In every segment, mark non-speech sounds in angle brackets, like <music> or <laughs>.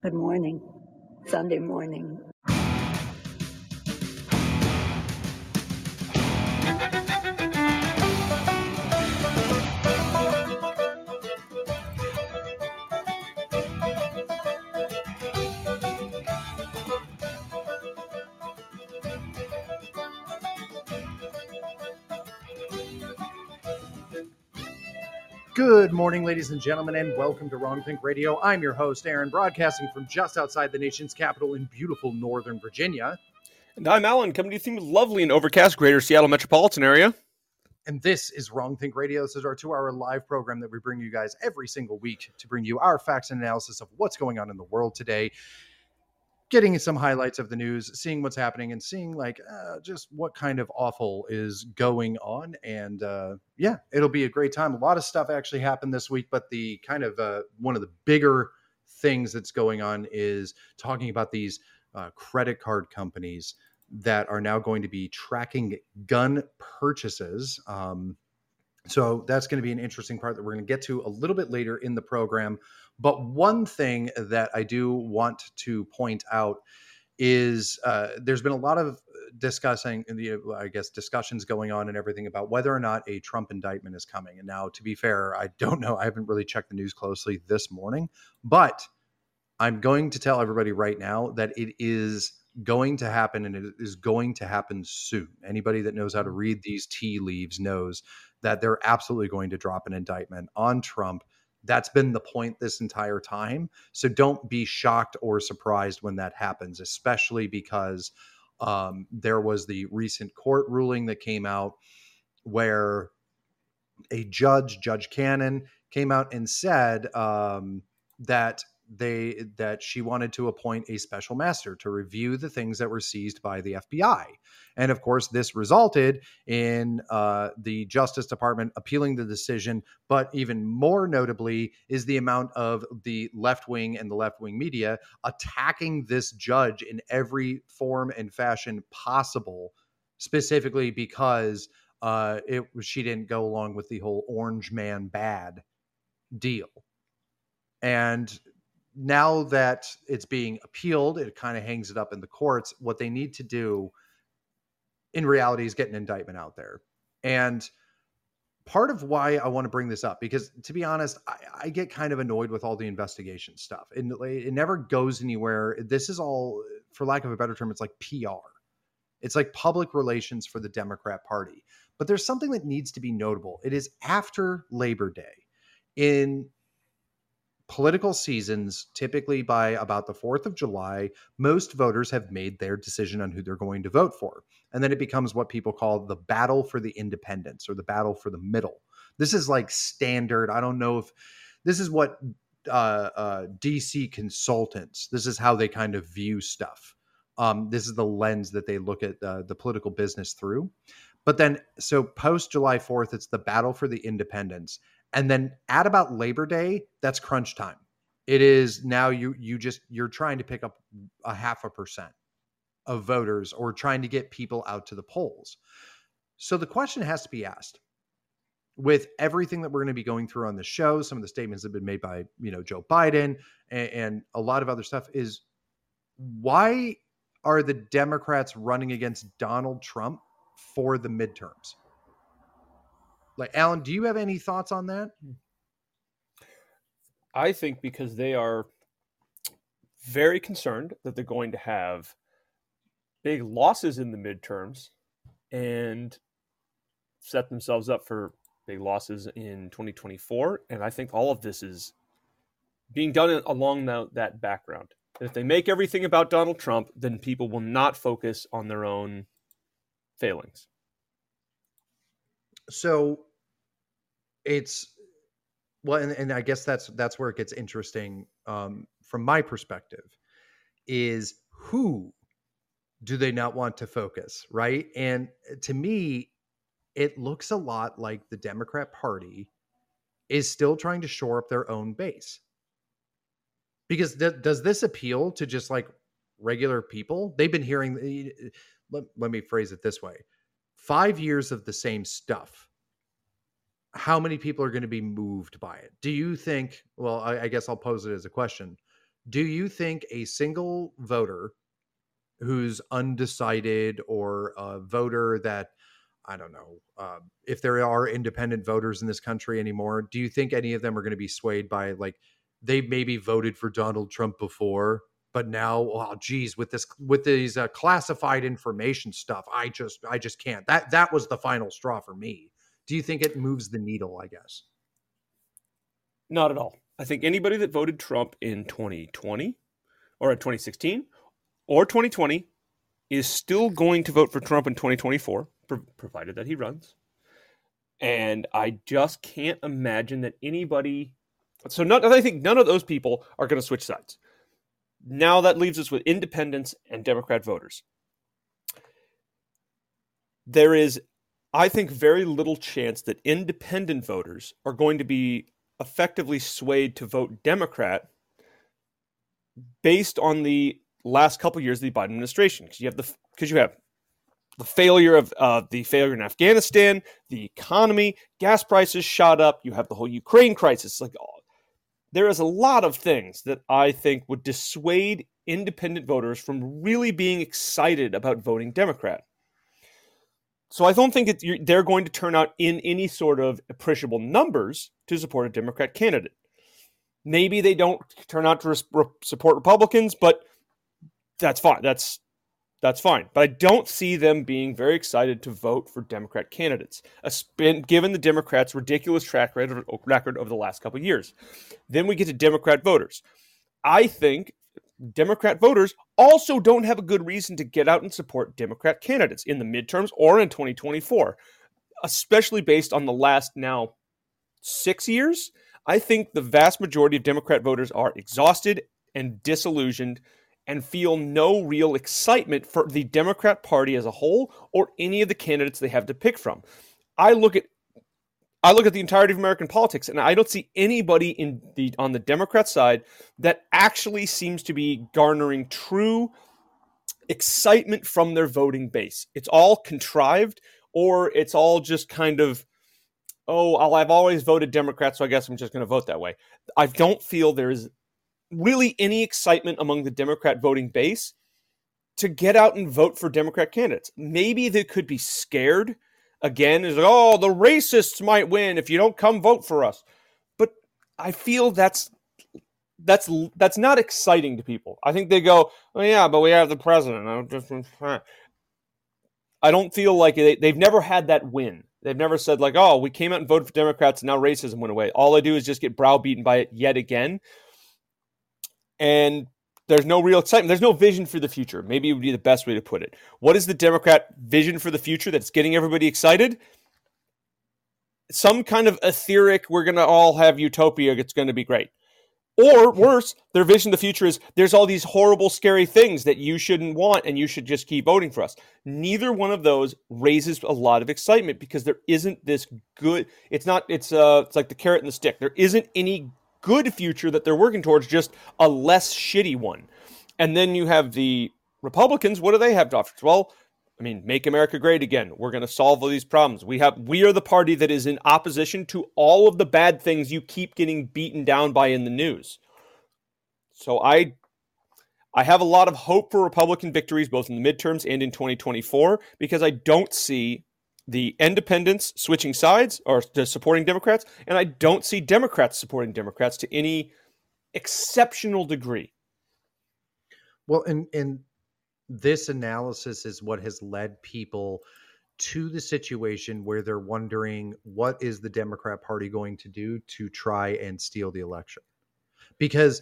Good morning. Sunday morning. Good morning, ladies and gentlemen, and welcome to Wrong Think Radio. I'm your host, Aaron, broadcasting from just outside the nation's capital in beautiful Northern Virginia. And I'm Alan, coming to you from lovely and overcast greater Seattle metropolitan area. And this is Wrong Think Radio. This is our two hour live program that we bring you guys every single week to bring you our facts and analysis of what's going on in the world today getting some highlights of the news, seeing what's happening, and seeing like uh, just what kind of awful is going on. And uh, yeah, it'll be a great time. A lot of stuff actually happened this week, but the kind of uh, one of the bigger things that's going on is talking about these uh, credit card companies that are now going to be tracking gun purchases. Um, so that's going to be an interesting part that we're going to get to a little bit later in the program. But one thing that I do want to point out is uh, there's been a lot of discussing, the, I guess, discussions going on and everything about whether or not a Trump indictment is coming. And now, to be fair, I don't know. I haven't really checked the news closely this morning, but I'm going to tell everybody right now that it is going to happen and it is going to happen soon. Anybody that knows how to read these tea leaves knows that they're absolutely going to drop an indictment on Trump. That's been the point this entire time. So don't be shocked or surprised when that happens, especially because um, there was the recent court ruling that came out where a judge, Judge Cannon, came out and said um, that they that she wanted to appoint a special master to review the things that were seized by the FBI. And of course, this resulted in uh, the Justice Department appealing the decision. But even more notably is the amount of the left wing and the left wing media attacking this judge in every form and fashion possible, specifically because uh, it was she didn't go along with the whole orange man bad deal. And now that it's being appealed, it kind of hangs it up in the courts. What they need to do in reality is get an indictment out there. And part of why I want to bring this up, because to be honest, I, I get kind of annoyed with all the investigation stuff. And it never goes anywhere. This is all, for lack of a better term, it's like PR. It's like public relations for the Democrat Party. But there's something that needs to be notable. It is after Labor Day. In political seasons, typically by about the 4th of July, most voters have made their decision on who they're going to vote for. And then it becomes what people call the battle for the independents or the battle for the middle. This is like standard. I don't know if this is what uh, uh, DC consultants, this is how they kind of view stuff. Um, this is the lens that they look at uh, the political business through. But then, so post July 4th, it's the battle for the independents. And then at about Labor Day, that's crunch time. It is now you you just you're trying to pick up a half a percent of voters or trying to get people out to the polls. So the question has to be asked with everything that we're going to be going through on the show, some of the statements that have been made by, you know, Joe Biden and, and a lot of other stuff is why are the Democrats running against Donald Trump for the midterms? Like, Alan, do you have any thoughts on that? I think because they are very concerned that they're going to have big losses in the midterms and set themselves up for big losses in 2024. And I think all of this is being done along the, that background. If they make everything about Donald Trump, then people will not focus on their own failings. So it's well and, and i guess that's that's where it gets interesting um, from my perspective is who do they not want to focus right? And uh, to me it looks a lot like the democrat party is still trying to shore up their own base. Because th- does this appeal to just like regular people? They've been hearing let, let me phrase it this way. Five years of the same stuff how many people are going to be moved by it? Do you think, well, I, I, guess I'll pose it as a question. do you think a single voter who's undecided or a voter that I don't know uh, if there are independent voters in this country anymore. Do you think any of them are going to be swayed by like they maybe voted for Donald Trump before, but now, oh geez, with this with these uh, classified information stuff, I just I just can't. That that was the final straw for me. Do you think it moves the needle? I guess not at all. I think anybody that voted Trump in 2020 or in 2016 or 2020 is still going to vote for Trump in 2024, provided that he runs. And I just can't imagine that anybody. So, not, I think none of those people are going to switch sides. Now that leaves us with independents and Democrat voters. There is, I think, very little chance that independent voters are going to be effectively swayed to vote Democrat based on the last couple of years of the Biden administration. Because you have the because you have the failure of uh, the failure in Afghanistan, the economy, gas prices shot up. You have the whole Ukraine crisis. Like there is a lot of things that I think would dissuade independent voters from really being excited about voting Democrat. So I don't think it, they're going to turn out in any sort of appreciable numbers to support a Democrat candidate. Maybe they don't turn out to re- support Republicans, but that's fine. That's that's fine. But I don't see them being very excited to vote for Democrat candidates, given the Democrats' ridiculous track record over the last couple years. Then we get to Democrat voters. I think Democrat voters also don't have a good reason to get out and support Democrat candidates in the midterms or in 2024, especially based on the last now six years. I think the vast majority of Democrat voters are exhausted and disillusioned and feel no real excitement for the Democrat Party as a whole or any of the candidates they have to pick from. I look at I look at the entirety of American politics and I don't see anybody in the on the Democrat side that actually seems to be garnering true excitement from their voting base. It's all contrived or it's all just kind of oh, I've always voted Democrat so I guess I'm just going to vote that way. I don't feel there's really any excitement among the Democrat voting base to get out and vote for Democrat candidates. Maybe they could be scared again is like, oh, the racists might win if you don't come vote for us. But I feel that's that's that's not exciting to people. I think they go, oh yeah, but we have the president. I don't feel like they, they've never had that win. They've never said like, oh, we came out and voted for Democrats, and now racism went away. All they do is just get browbeaten by it yet again and there's no real excitement. There's no vision for the future. Maybe it would be the best way to put it. What is the Democrat vision for the future that's getting everybody excited? Some kind of etheric, we're going to all have utopia, it's going to be great. Or worse, their vision of the future is there's all these horrible, scary things that you shouldn't want and you should just keep voting for us. Neither one of those raises a lot of excitement because there isn't this good. It's not. It's uh. It's like the carrot and the stick. There isn't any good future that they're working towards, just a less shitty one. And then you have the Republicans. What do they have to offer? Well, I mean, make America great again. We're going to solve all these problems. We have we are the party that is in opposition to all of the bad things you keep getting beaten down by in the news. So I I have a lot of hope for Republican victories both in the midterms and in 2024 because I don't see the independents switching sides or supporting Democrats, and I don't see Democrats supporting Democrats to any exceptional degree. Well, and and this analysis is what has led people to the situation where they're wondering what is the Democrat Party going to do to try and steal the election, because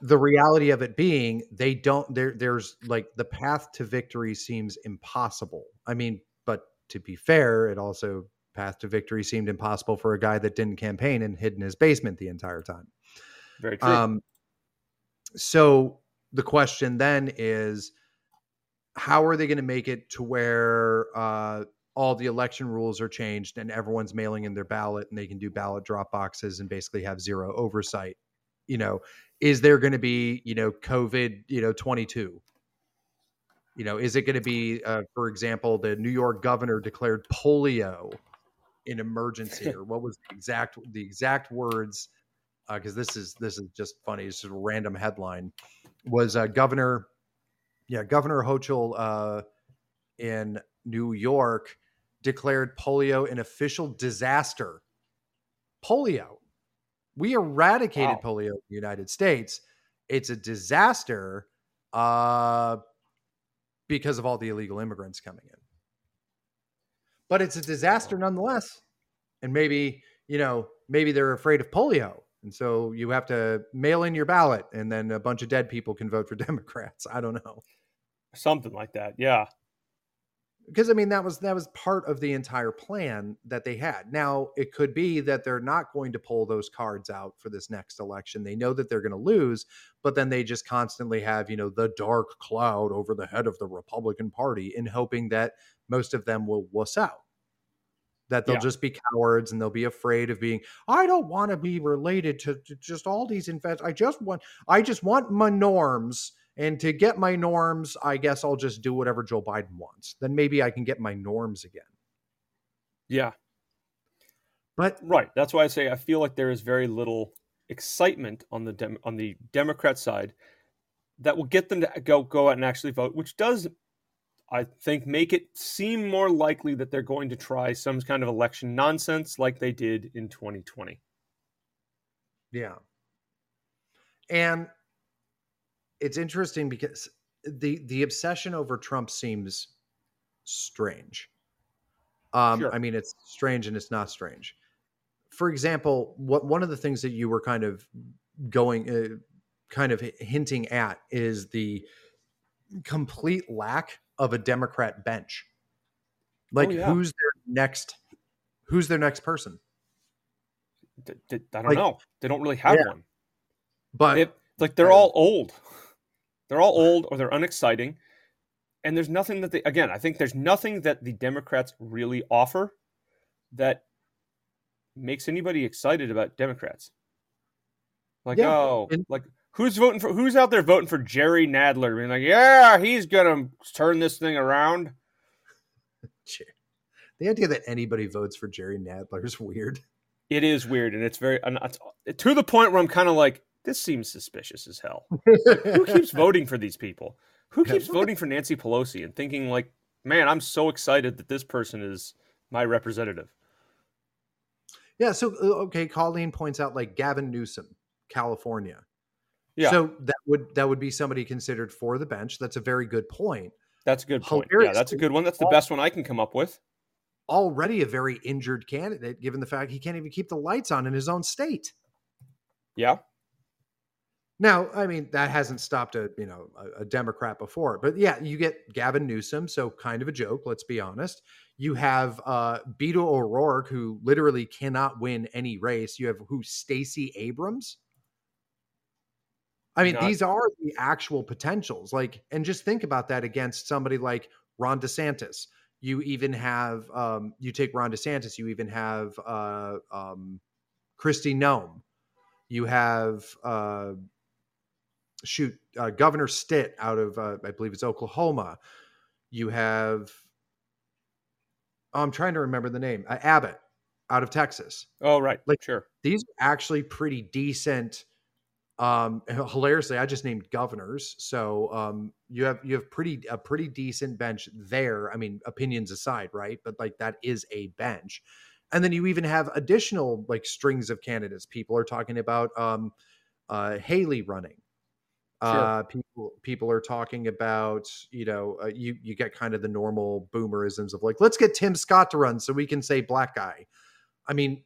the reality of it being they don't there there's like the path to victory seems impossible. I mean, to be fair, it also path to victory seemed impossible for a guy that didn't campaign and hid in his basement the entire time. Very true. Um, so the question then is, how are they going to make it to where uh, all the election rules are changed and everyone's mailing in their ballot and they can do ballot drop boxes and basically have zero oversight? You know, is there going to be you know COVID you know twenty two? You know, is it going to be, uh, for example, the New York governor declared polio an emergency, <laughs> or what was the exact the exact words because uh, this is this is just funny. It's just a random headline. Was uh, Governor, yeah, Governor Hochul uh, in New York declared polio an official disaster. Polio, we eradicated wow. polio in the United States. It's a disaster uh, because of all the illegal immigrants coming in. But it's a disaster nonetheless. And maybe, you know, maybe they're afraid of polio. And so you have to mail in your ballot and then a bunch of dead people can vote for <laughs> Democrats. I don't know. Something like that. Yeah because I mean that was that was part of the entire plan that they had. Now it could be that they're not going to pull those cards out for this next election. They know that they're going to lose, but then they just constantly have you know the dark cloud over the head of the Republican Party in hoping that most of them will wuss out. That they'll yeah. just be cowards and they'll be afraid of being. I don't want to be related to, to just all these invest. I just want. I just want my norms and to get my norms, I guess I'll just do whatever Joe Biden wants. Then maybe I can get my norms again. Yeah. But right, that's why I say I feel like there is very little excitement on the Dem- on the Democrat side that will get them to go go out and actually vote, which does I think make it seem more likely that they're going to try some kind of election nonsense like they did in 2020. Yeah. And it's interesting because the the obsession over Trump seems strange. Um, sure. I mean, it's strange and it's not strange. For example, what one of the things that you were kind of going, uh, kind of hinting at is the complete lack of a Democrat bench. Like, oh, yeah. who's their next? Who's their next person? D- d- I don't like, know. They don't really have yeah. one. But they, like they're uh, all old. They're all old or they're unexciting. And there's nothing that they, again, I think there's nothing that the Democrats really offer that makes anybody excited about Democrats. Like, yeah. oh, and, like who's voting for, who's out there voting for Jerry Nadler? Being like, yeah, he's going to turn this thing around. <laughs> The idea that anybody votes for Jerry Nadler is weird. It is weird. And it's very, it's to the point where I'm kind of like, this seems suspicious as hell. <laughs> who keeps voting for these people? Who keeps voting for Nancy Pelosi and thinking like, man, I'm so excited that this person is my representative. Yeah. So uh, okay, Colleen points out like Gavin Newsom, California. Yeah. So that would that would be somebody considered for the bench. That's a very good point. That's a good point. Yeah, that's a good one. That's the best one I can come up with. Already a very injured candidate, given the fact he can't even keep the lights on in his own state. Yeah. Now, I mean, that hasn't stopped a you know a, a, Democrat before, but yeah, you get Gavin Newsom, so kind of a joke. Let's be honest. You have uh, Beto O'Rourke, who literally cannot win any race. You have who Stacey Abrams. I mean, Not- these are the actual potentials. Like, and just think about that against somebody like Ron DeSantis. You even have um, you take Ron DeSantis. You even have uh, um, Kristi Noem. You have uh, shoot uh, Governor Stitt out of uh, I believe it's Oklahoma. You have oh, I'm trying to remember the name uh, Abbott out of Texas. Oh right, like sure. These are actually pretty decent. Um, <laughs> hilariously, I just named governors, so um, you have you have pretty a pretty decent bench there. I mean, opinions aside, right? But like that is a bench, and then you even have additional like strings of candidates. People are talking about um, uh, Haley running. Sure. Uh, people people are talking about you know uh, you you get kind of the normal boomerisms of like let's get Tim Scott to run so we can say black guy. I mean,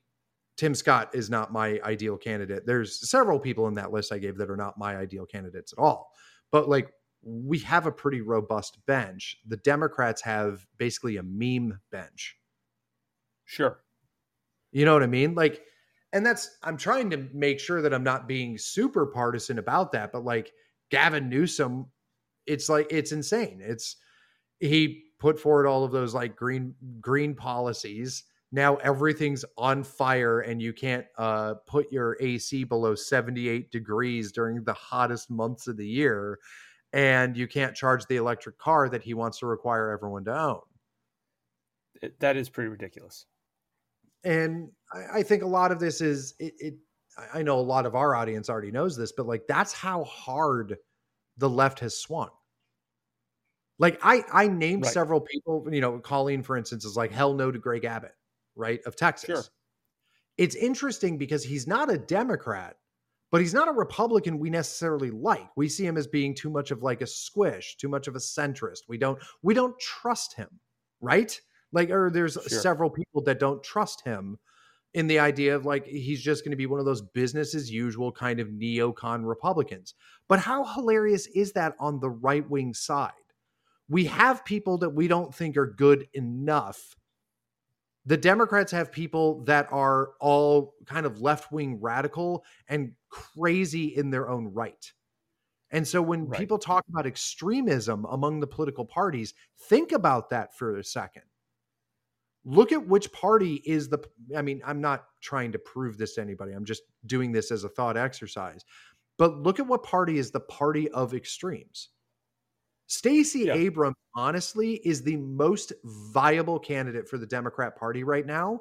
Tim Scott is not my ideal candidate. There's several people in that list I gave that are not my ideal candidates at all. But like we have a pretty robust bench. The Democrats have basically a meme bench. Sure. You know what I mean? Like and that's I'm trying to make sure that I'm not being super partisan about that, but like Gavin Newsom, it's like it's insane. It's he put forward all of those like green green policies. Now everything's on fire and you can't uh, put your AC below 78 degrees during the hottest months of the year. And you can't charge the electric car that he wants to require everyone to own. That is pretty ridiculous. And I, I think a lot of this is it, it I know a lot of our audience already knows this, but like that's how hard the left has swung. Like I I named Right. several people, you know, Colleen, for instance, is like hell no to Greg Abbott, right? Of Texas. Sure. It's interesting because he's not a Democrat, but he's not a Republican we necessarily like. We see him as being too much of like a squish, too much of a centrist. We don't we don't trust him, right? Like, or there's Sure. several people that don't trust him in the idea of like he's just going to be one of those business as usual kind of neocon Republicans. But how hilarious is that on the right wing side? We have people that we don't think are good enough. The Democrats have people that are all kind of left wing radical and crazy in their own right. And so when Right. people talk about extremism among the political parties, think about that for a second look at which party is the i mean i'm not trying to prove this to anybody i'm just doing this as a thought exercise but look at what party is the party of extremes stacey Yeah. abrams honestly is the most viable candidate for the democrat party right now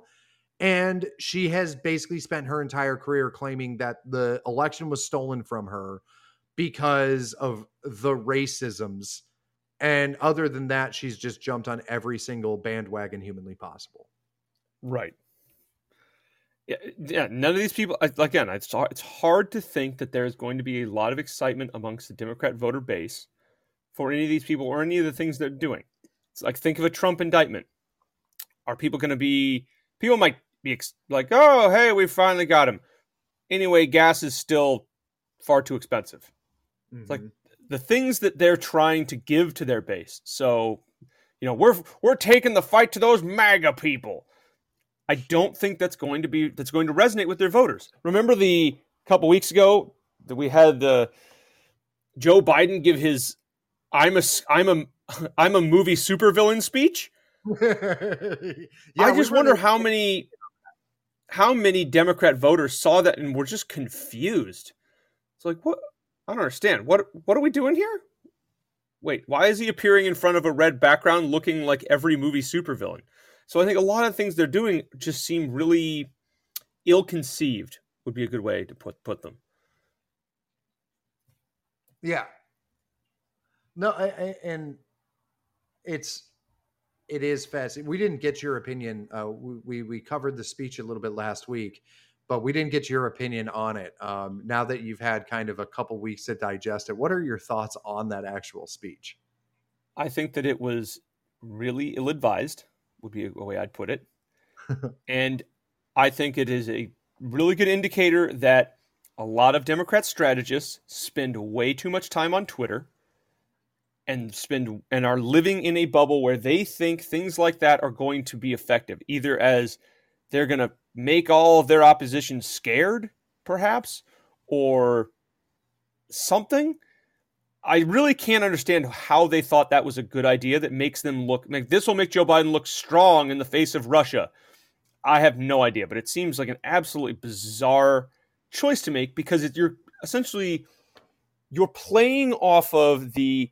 and she has basically spent her entire career claiming that the election was stolen from her because of the racisms and other than that, she's just jumped on every single bandwagon humanly possible. Right. Yeah, yeah. None of these people. Again, it's hard, it's hard to think that there's going to be a lot of excitement amongst the Democrat voter base for any of these people or any of the things they're doing. It's like think of a Trump indictment. Are people going to be? People might be ex- like, "Oh, hey, we finally got him." Anyway, gas is still far too expensive. It's like- Mhm. The things that they're trying to give to their base. So, you know, we're we're taking the fight to those MAGA people. I don't think that's going to be that's going to resonate with their voters. Remember the couple weeks ago that we had the Joe Biden give his I'm a I'm a <laughs> I'm a movie supervillain speech. <laughs> Yeah, I just wonder how many how many Democrat voters saw that and were just confused. It's like what I don't understand. What what are we doing here? Wait, why is he appearing in front of a red background looking like every movie supervillain? So I think a lot of things they're doing just seem really ill-conceived would be a good way to put put them. Yeah. No, I, I, and it's it is fascinating. We didn't get your opinion. Uh, we, we we covered the speech a little bit last week, but we didn't get your opinion on it. Um, now that you've had kind of a couple weeks to digest it, what are your thoughts on that actual speech? I think that it was really ill advised, would be a way I'd put it. <laughs> and I think it is a really good indicator that a lot of Democrat strategists spend way too much time on Twitter and spend and are living in a bubble where they think things like that are going to be effective, either as they're going to make all of their opposition scared, perhaps, or something. I really can't understand how they thought that was a good idea that makes them look like this will make Joe Biden look strong in the face of Russia. I have no idea, but it seems like an absolutely bizarre choice to make because it, you're essentially you're playing off of the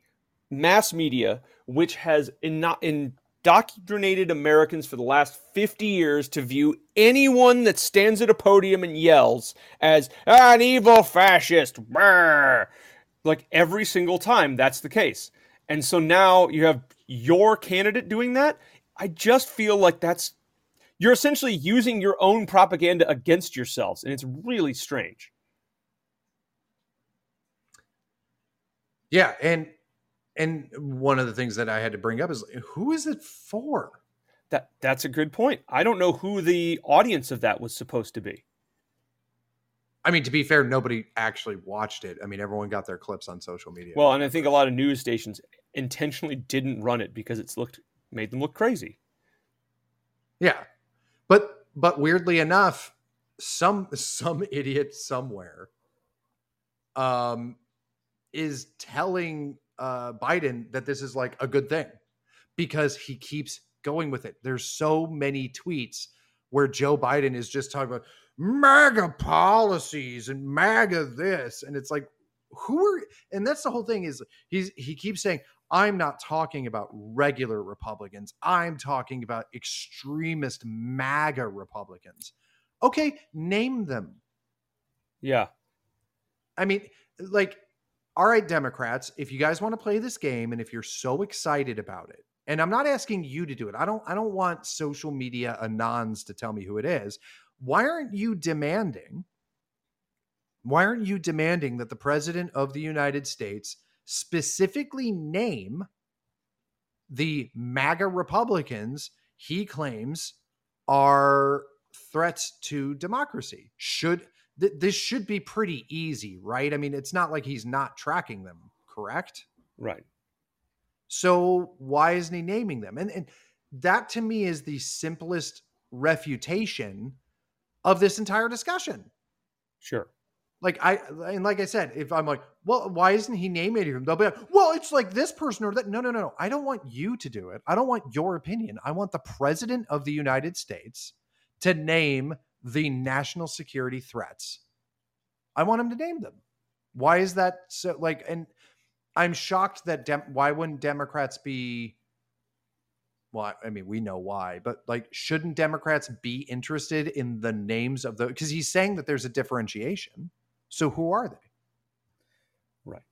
mass media, which has in not in, indoctrinated Americans for the last 50 years to view anyone that stands at a podium and yells as an evil fascist. Brr. Like every single time, that's the case. And so now you have your candidate doing that. I just feel like that's you're essentially using your own propaganda against yourselves, and it's really strange. Yeah, and and one of the things that I had to bring up is who is it for? That that's a good point. I don't know who the audience of that was supposed to be. I mean, to be fair, nobody actually watched it. I mean, everyone got their clips on social media. Well, and I think a lot of news stations intentionally didn't run it because it's looked made them look crazy. Yeah. But but weirdly enough, some some idiot somewhere um is telling uh Biden that this is like a good thing because he keeps going with it. There's so many tweets where Joe Biden is just talking about MAGA policies and MAGA this. And it's like, who are and that's the whole thing is he's he keeps saying I'm not talking about regular Republicans. I'm talking about extremist MAGA Republicans. Okay, name them. Yeah. I mean, like, all right, Democrats, if you guys want to play this game and if you're so excited about it, and I'm not asking you to do it. I don't I don't want social media anons to tell me who it is. Why aren't you demanding? Why aren't you demanding that the president of the United States specifically name the MAGA Republicans he claims are threats to democracy? Should th- this should be pretty easy, right? I mean, it's not like he's not tracking them, correct? Right. So why isn't he naming them? And, and that to me is the simplest refutation of this entire discussion. Sure. Like I and like I said, if I'm like, well, why isn't he naming them? They'll be like, well, it's like this person or that. No, no, no, no. I don't want you to do it. I don't want your opinion. I want the president of the United States to name the national security threats. I want him to name them. Why is that so like and I'm shocked that Dem- why wouldn't Democrats be well, I mean, we know why, but like, shouldn't Democrats be interested in the names of the? Because he's saying that there's a differentiation. So who are they? Right.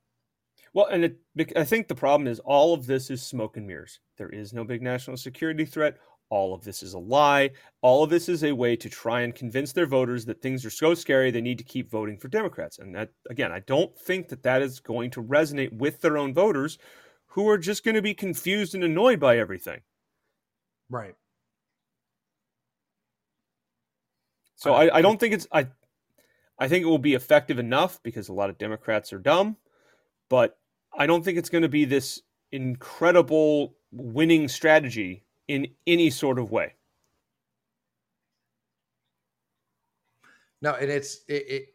Well, and it, I think the problem is all of this is smoke and mirrors. There is no big national security threat. All of this is a lie. All of this is a way to try and convince their voters that things are so scary they need to keep voting for Democrats. And that, again, I don't think that that is going to resonate with their own voters who are just going to be confused and annoyed by everything. Right. So I, I don't think it's I I think it will be effective enough because a lot of Democrats are dumb, but I don't think it's going to be this incredible winning strategy in any sort of way. No, and it's it, it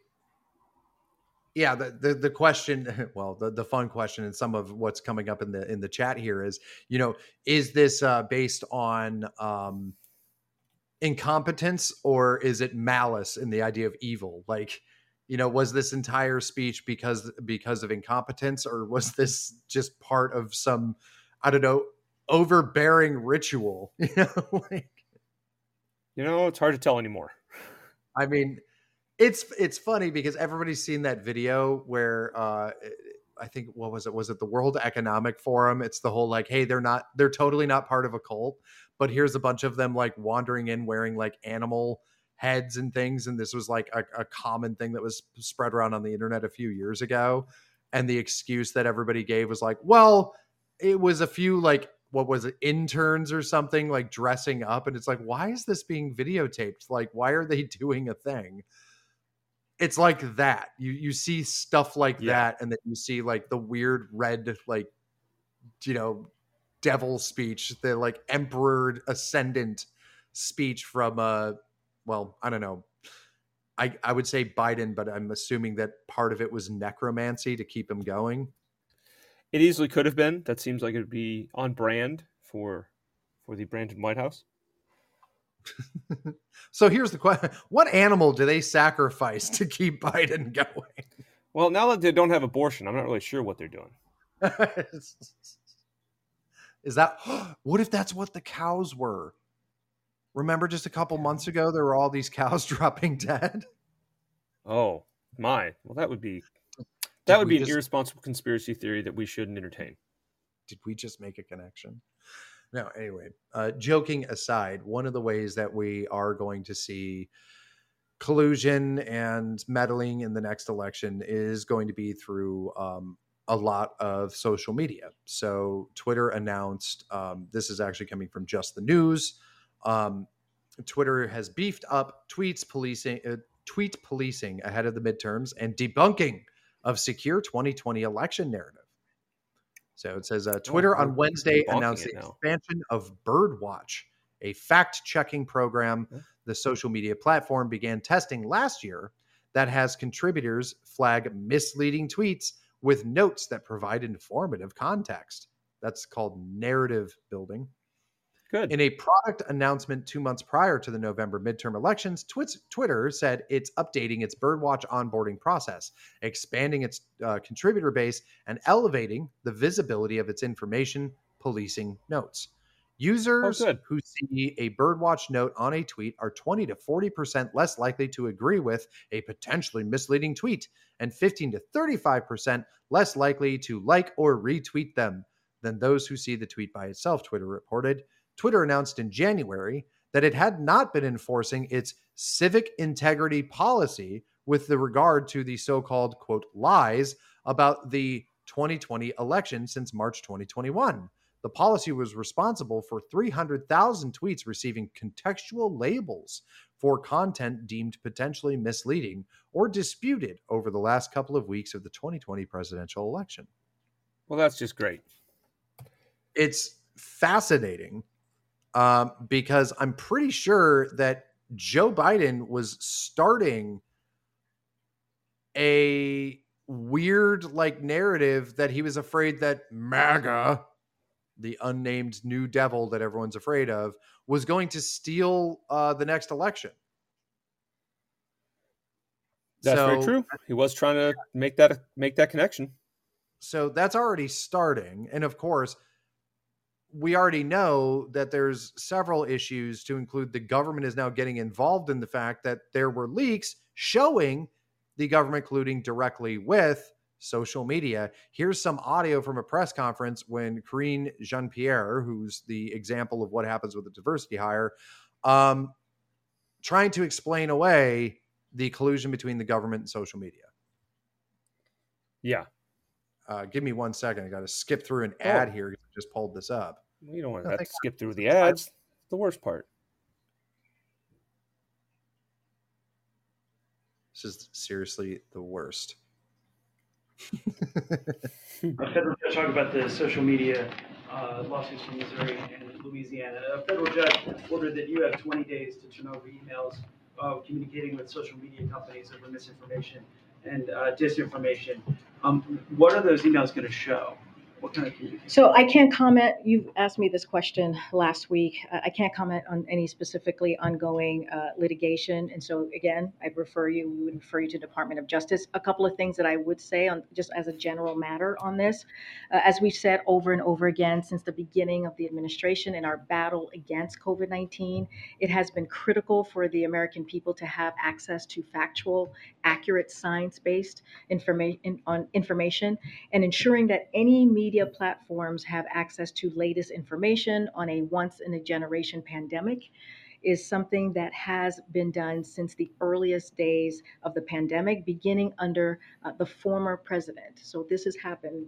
yeah, the, the the question, <laughs> well, the the fun question, and some of what's coming up in the in the chat here is, you know, is this uh, based on um, incompetence or is it malice in the idea of evil? Like, you know, was this entire speech because because of incompetence, or was this just part of some, I don't know, overbearing ritual? <laughs> You know, like, you know, it's hard to tell anymore. I mean, it's it's funny because everybody's seen that video where uh I think what was it? Was it the World Economic Forum? It's the whole like, hey, they're not, they're totally not part of a cult, but here's a bunch of them like wandering in wearing like animal heads and things, and this was like a, a common thing that was spread around on the internet a few years ago, and the excuse that everybody gave was like, well, it was a few like what was it interns or something like dressing up and it's like why is this being videotaped like why are they <laughs> doing a thing it's like that. You you see stuff like yeah. that, and then you see like the weird red, like you know, devil speech, the like emperor ascendant speech from uh well, I don't know. I I would say Biden, but I'm assuming that part of it was necromancy to keep him going. It easily could have been. That seems like it would be on brand for for the Brandon White House. <laughs> so here's the question What animal do they sacrifice to keep Biden going? Well, now that they don't have abortion, I'm not really sure what they're doing. <laughs> Is that <gasps> what if that's what the cows were? Remember just a couple months ago there were all these cows <laughs> dropping dead? Oh, my. Well, that would be that would be an just, irresponsible conspiracy theory that we shouldn't entertain. Did we just make a connection? No, anyway, uh, joking aside, one of the ways that we are going to see collusion and meddling in the next election is going to be through um, a lot of social media. So, Twitter announced um, this is actually coming from just the news. Um, Twitter has beefed up tweets policing, uh, tweet policing ahead of the midterms and debunking of secure 2020 election narrative. So it says uh, oh, Twitter oh, on Wednesday announced the expansion of Birdwatch, a fact checking program the social media platform began testing last year that has contributors flag misleading tweets with notes that provide informative context. That's called narrative building. Good. In a product announcement two months prior to the November midterm elections, Twitter said it's updating its Birdwatch onboarding process, expanding its uh, contributor base, and elevating the visibility of its information policing notes. Users good. who see a birdwatch note on a tweet are 20 to 40% less likely to agree with a potentially misleading tweet and 15 to 35% less likely to like or retweet them than those who see the tweet by itself, Twitter reported. Twitter announced in January that it had not been enforcing its civic integrity policy with the regard to the so-called quote lies about the 2020 election since March 2021. The policy was responsible for 300,000 tweets receiving contextual labels for content deemed potentially misleading or disputed over the last couple of weeks of the 2020 presidential election. Well, that's just great. It's fascinating um, because I'm pretty sure that Joe Biden was starting a weird like narrative that he was afraid that MAGA, the unnamed new devil that everyone's afraid of, was going to steal uh, the next election. That's So- very true. He was trying to make that make that connection. So that's already starting. And of course, we already know that there's several issues to include the government is now getting involved in the fact that there were leaks showing the government colluding directly with social media. Here's some audio from a press conference when Karine Jean Pierre, who's the example of what happens with a diversity hire, um, trying to explain away the collusion between the government and social media. Yeah, Uh, give me one second. I got to skip through an Oh. ad here. 'cause I just pulled this up. you don't want No, to skip through the ads. The worst part. This is seriously the worst. A federal judge talking about the social media uh, lawsuits from Missouri and Louisiana. A federal judge ordered that you have 20 days to turn over emails uh, communicating with social media companies over misinformation and uh, disinformation. Um, what are those emails going to show? What kind of? So I can't comment, you asked me this question last week. I I can't comment on any specifically ongoing uh, litigation. And so again, I'd refer you, we would refer you to Department of Justice. A couple of things that I would say on, just as a general matter on this. Uh, As we've said over and over again since the beginning of the administration in our battle against COVID-19, it has been critical for the American people to have access to factual, accurate, science-based information on information and ensuring that any media platforms have access to latest information on a once in a generation pandemic is something that has been done since the earliest days of the pandemic, beginning under uh, the former president. So this has happened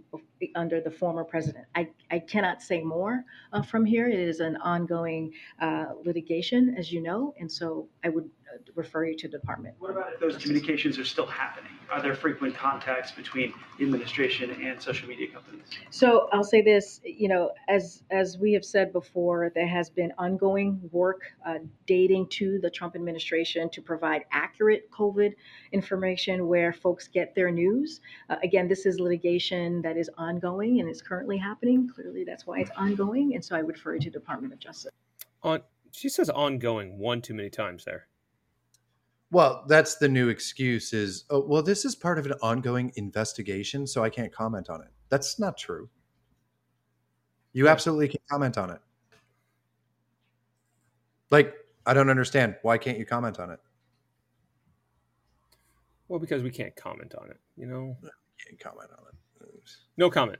under the former president. I, I cannot say more uh, from here. It is an ongoing uh, litigation, as you know, and so I would refer you to department. What about if those communications are still happening? Are there frequent contacts between the administration and social media companies? So I'll say this, you know, as as we have said before, there has been ongoing work uh, dating to the Trump administration to provide accurate COVID information where folks get their news. Uh, again, this is litigation that is ongoing and is currently happening. Clearly, that's why it's ongoing, and so I would refer you to Department of Justice. On she says ongoing one too many times there. Well, that's the new excuse is, oh, well, this is part of an ongoing investigation, so I can't comment on it. That's not true. You absolutely can comment on it. Like, I don't understand. Why can't you comment on it? Well, because we can't comment on it. You know, can't comment on it. no comment.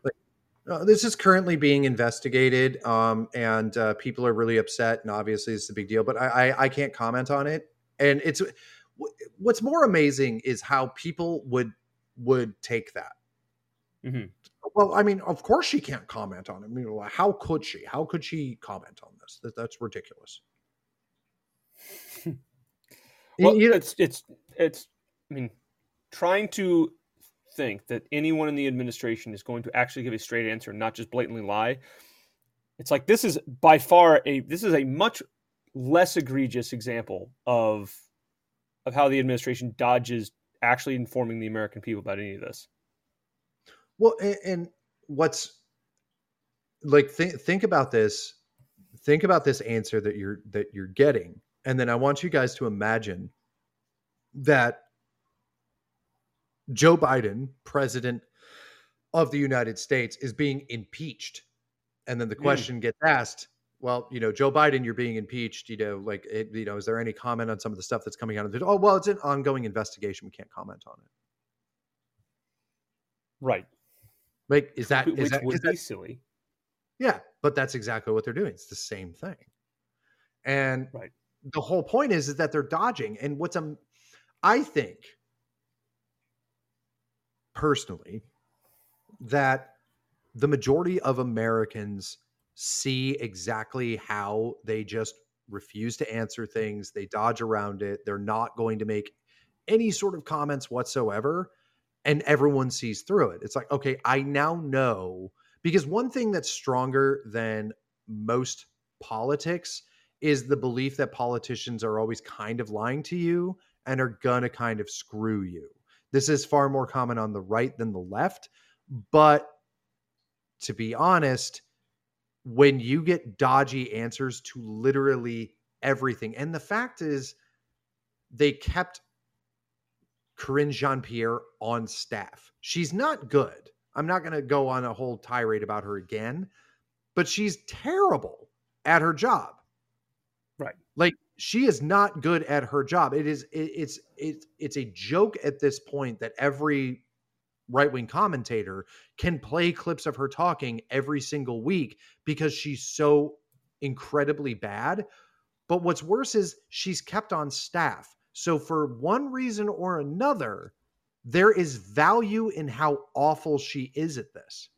Uh, this is currently being investigated, um, and uh, people are really upset, and obviously it's a big deal. But I, I, I can't comment on it. And it's what's more amazing is how people would would take that. Mhm. Well, I mean, of course she can't comment on it. I mean, how could she? How could she comment on this? That, that's ridiculous. <laughs> Well, you know- it's it's it's. I mean, trying to think that anyone in the administration is going to actually give a straight answer, and not just blatantly lie. It's like this is by far a this is a much less egregious example of of how the administration dodges actually informing the American people about any of this. Well, and, and what's like think think about this. Think about this answer that you're that you're getting, and then I want you guys to imagine that Joe Biden, president of the United States, is being impeached, and then the Mm. question gets asked: well, you know, Joe Biden, you're being impeached. You know, like, it, you know, is there any comment on some of the stuff that's coming out of the? Oh, well, it's an ongoing investigation. We can't comment on it. Right. Like, is that Which is that, would is be that silly. yeah? But that's exactly what they're doing. It's the same thing. And Right. the whole point is, is that they're dodging. And what's um, I think personally that the majority of Americans see exactly how they just refuse to answer things. They dodge around it. They're not going to make any sort of comments whatsoever. And everyone sees through it. It's like, okay, I now know because one thing that's stronger than most politics is the belief that politicians are always kind of lying to you and are gonna kind of screw you. This is far more common on the right than the left. But to be honest, when you get dodgy answers to literally everything, and the fact is, they kept Karine Jean Pierre on staff. She's not good. I'm not going to go on a whole tirade about her again, but she's terrible at her job. Right. Like she is not good at her job. It is it, it's it's it's a joke at this point that every right-wing commentator can play clips of her talking every single week because she's so incredibly bad. But what's worse is she's kept on staff. So for one reason or another, there is value in how awful she is at this.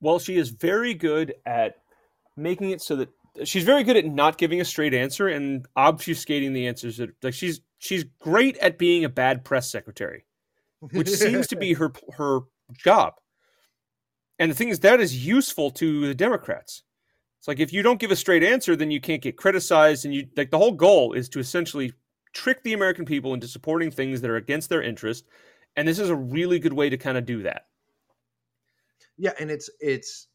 Well, she is very good at making it so that she's very good at not giving a straight answer and obfuscating the answers. That, like she's she's great at being a bad press secretary, which seems to be her her job. And the thing is, that is useful to the Democrats. It's like if you don't give a straight answer, then you can't get criticized, and you like the whole goal is to essentially trick the American people into supporting things that are against their interest. And this is a really good way to kind of do that. Yeah, and it's it's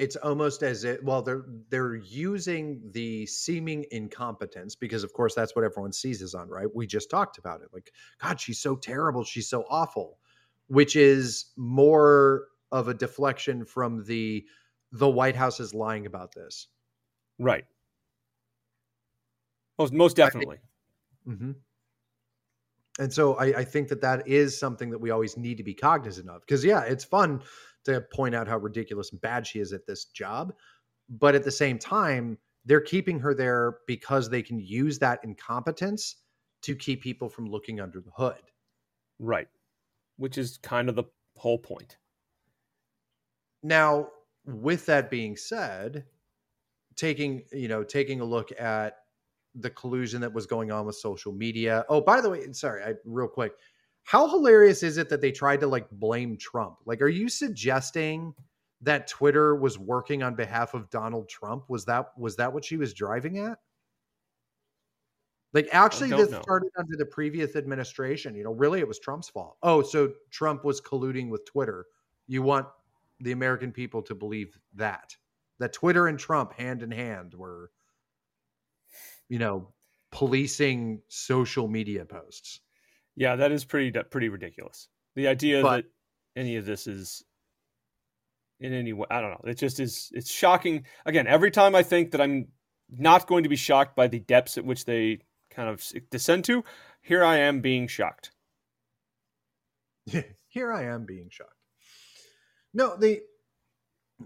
it's almost as it well they're they're using the seeming incompetence because of course that's what everyone seizes on right we just talked about it like god she's so terrible she's so awful which is more of a deflection from the the white house is lying about this Right. Most most definitely. hmm And so I, I think that that is something that we always need to be cognizant of. Because yeah, it's fun to point out how ridiculous and bad she is at this job, but at the same time, they're keeping her there because they can use that incompetence to keep people from looking under the hood. Right. Which is kind of the whole point. Now, with that being said, taking you know taking a look at the collusion that was going on with social media. Oh, by the way, sorry, I real quick. How hilarious is it that they tried to like blame Trump? Like, are you suggesting that Twitter was working on behalf of Donald Trump? Was that was that what she was driving at? Like, actually, this know. started under the previous administration. You know, really, it was Trump's fault. Oh, so Trump was colluding with Twitter. You want the American people to believe that that Twitter and Trump hand in hand were, you know, policing social media posts. Yeah, that is pretty pretty ridiculous. The idea But- that any of this is in any way, I don't know. It just is. It's shocking. Again, every time I think that I'm not going to be shocked by the depths at which they kind of descend to, here I am being shocked. <laughs> Here I am being shocked. No, the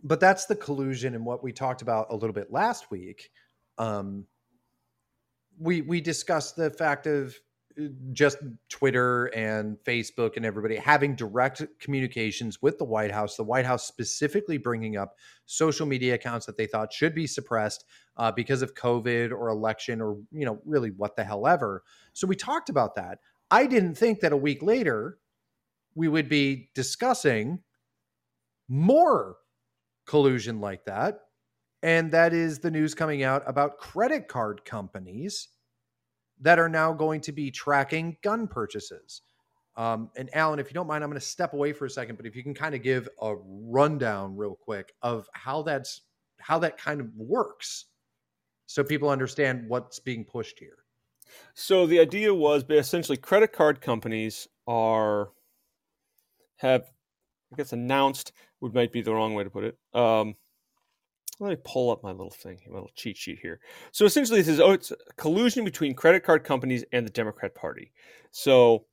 but that's the collusion and what we talked about a little bit last week. Um we we discussed the fact of just Twitter and Facebook and everybody having direct communications with the White House. The White House specifically bringing up social media accounts that they thought should be suppressed uh, because of COVID or election or you know really what the hell ever. So we talked about that. I didn't think that a week later we would be discussing more collusion like that. And that is the news coming out about credit card companies that are now going to be tracking gun purchases. Um, and Alan, if you don't mind, I'm going to step away for a second, but if you can kind of give a rundown real quick of how that's how that kind of works, so people understand what's being pushed here. So the idea was essentially credit card companies are have I guess announced would might be the wrong way to put it. Um, let me pull up my little thing, my little cheat sheet here. So essentially, this is oh, it's collusion between credit card companies and the Democrat Party. So,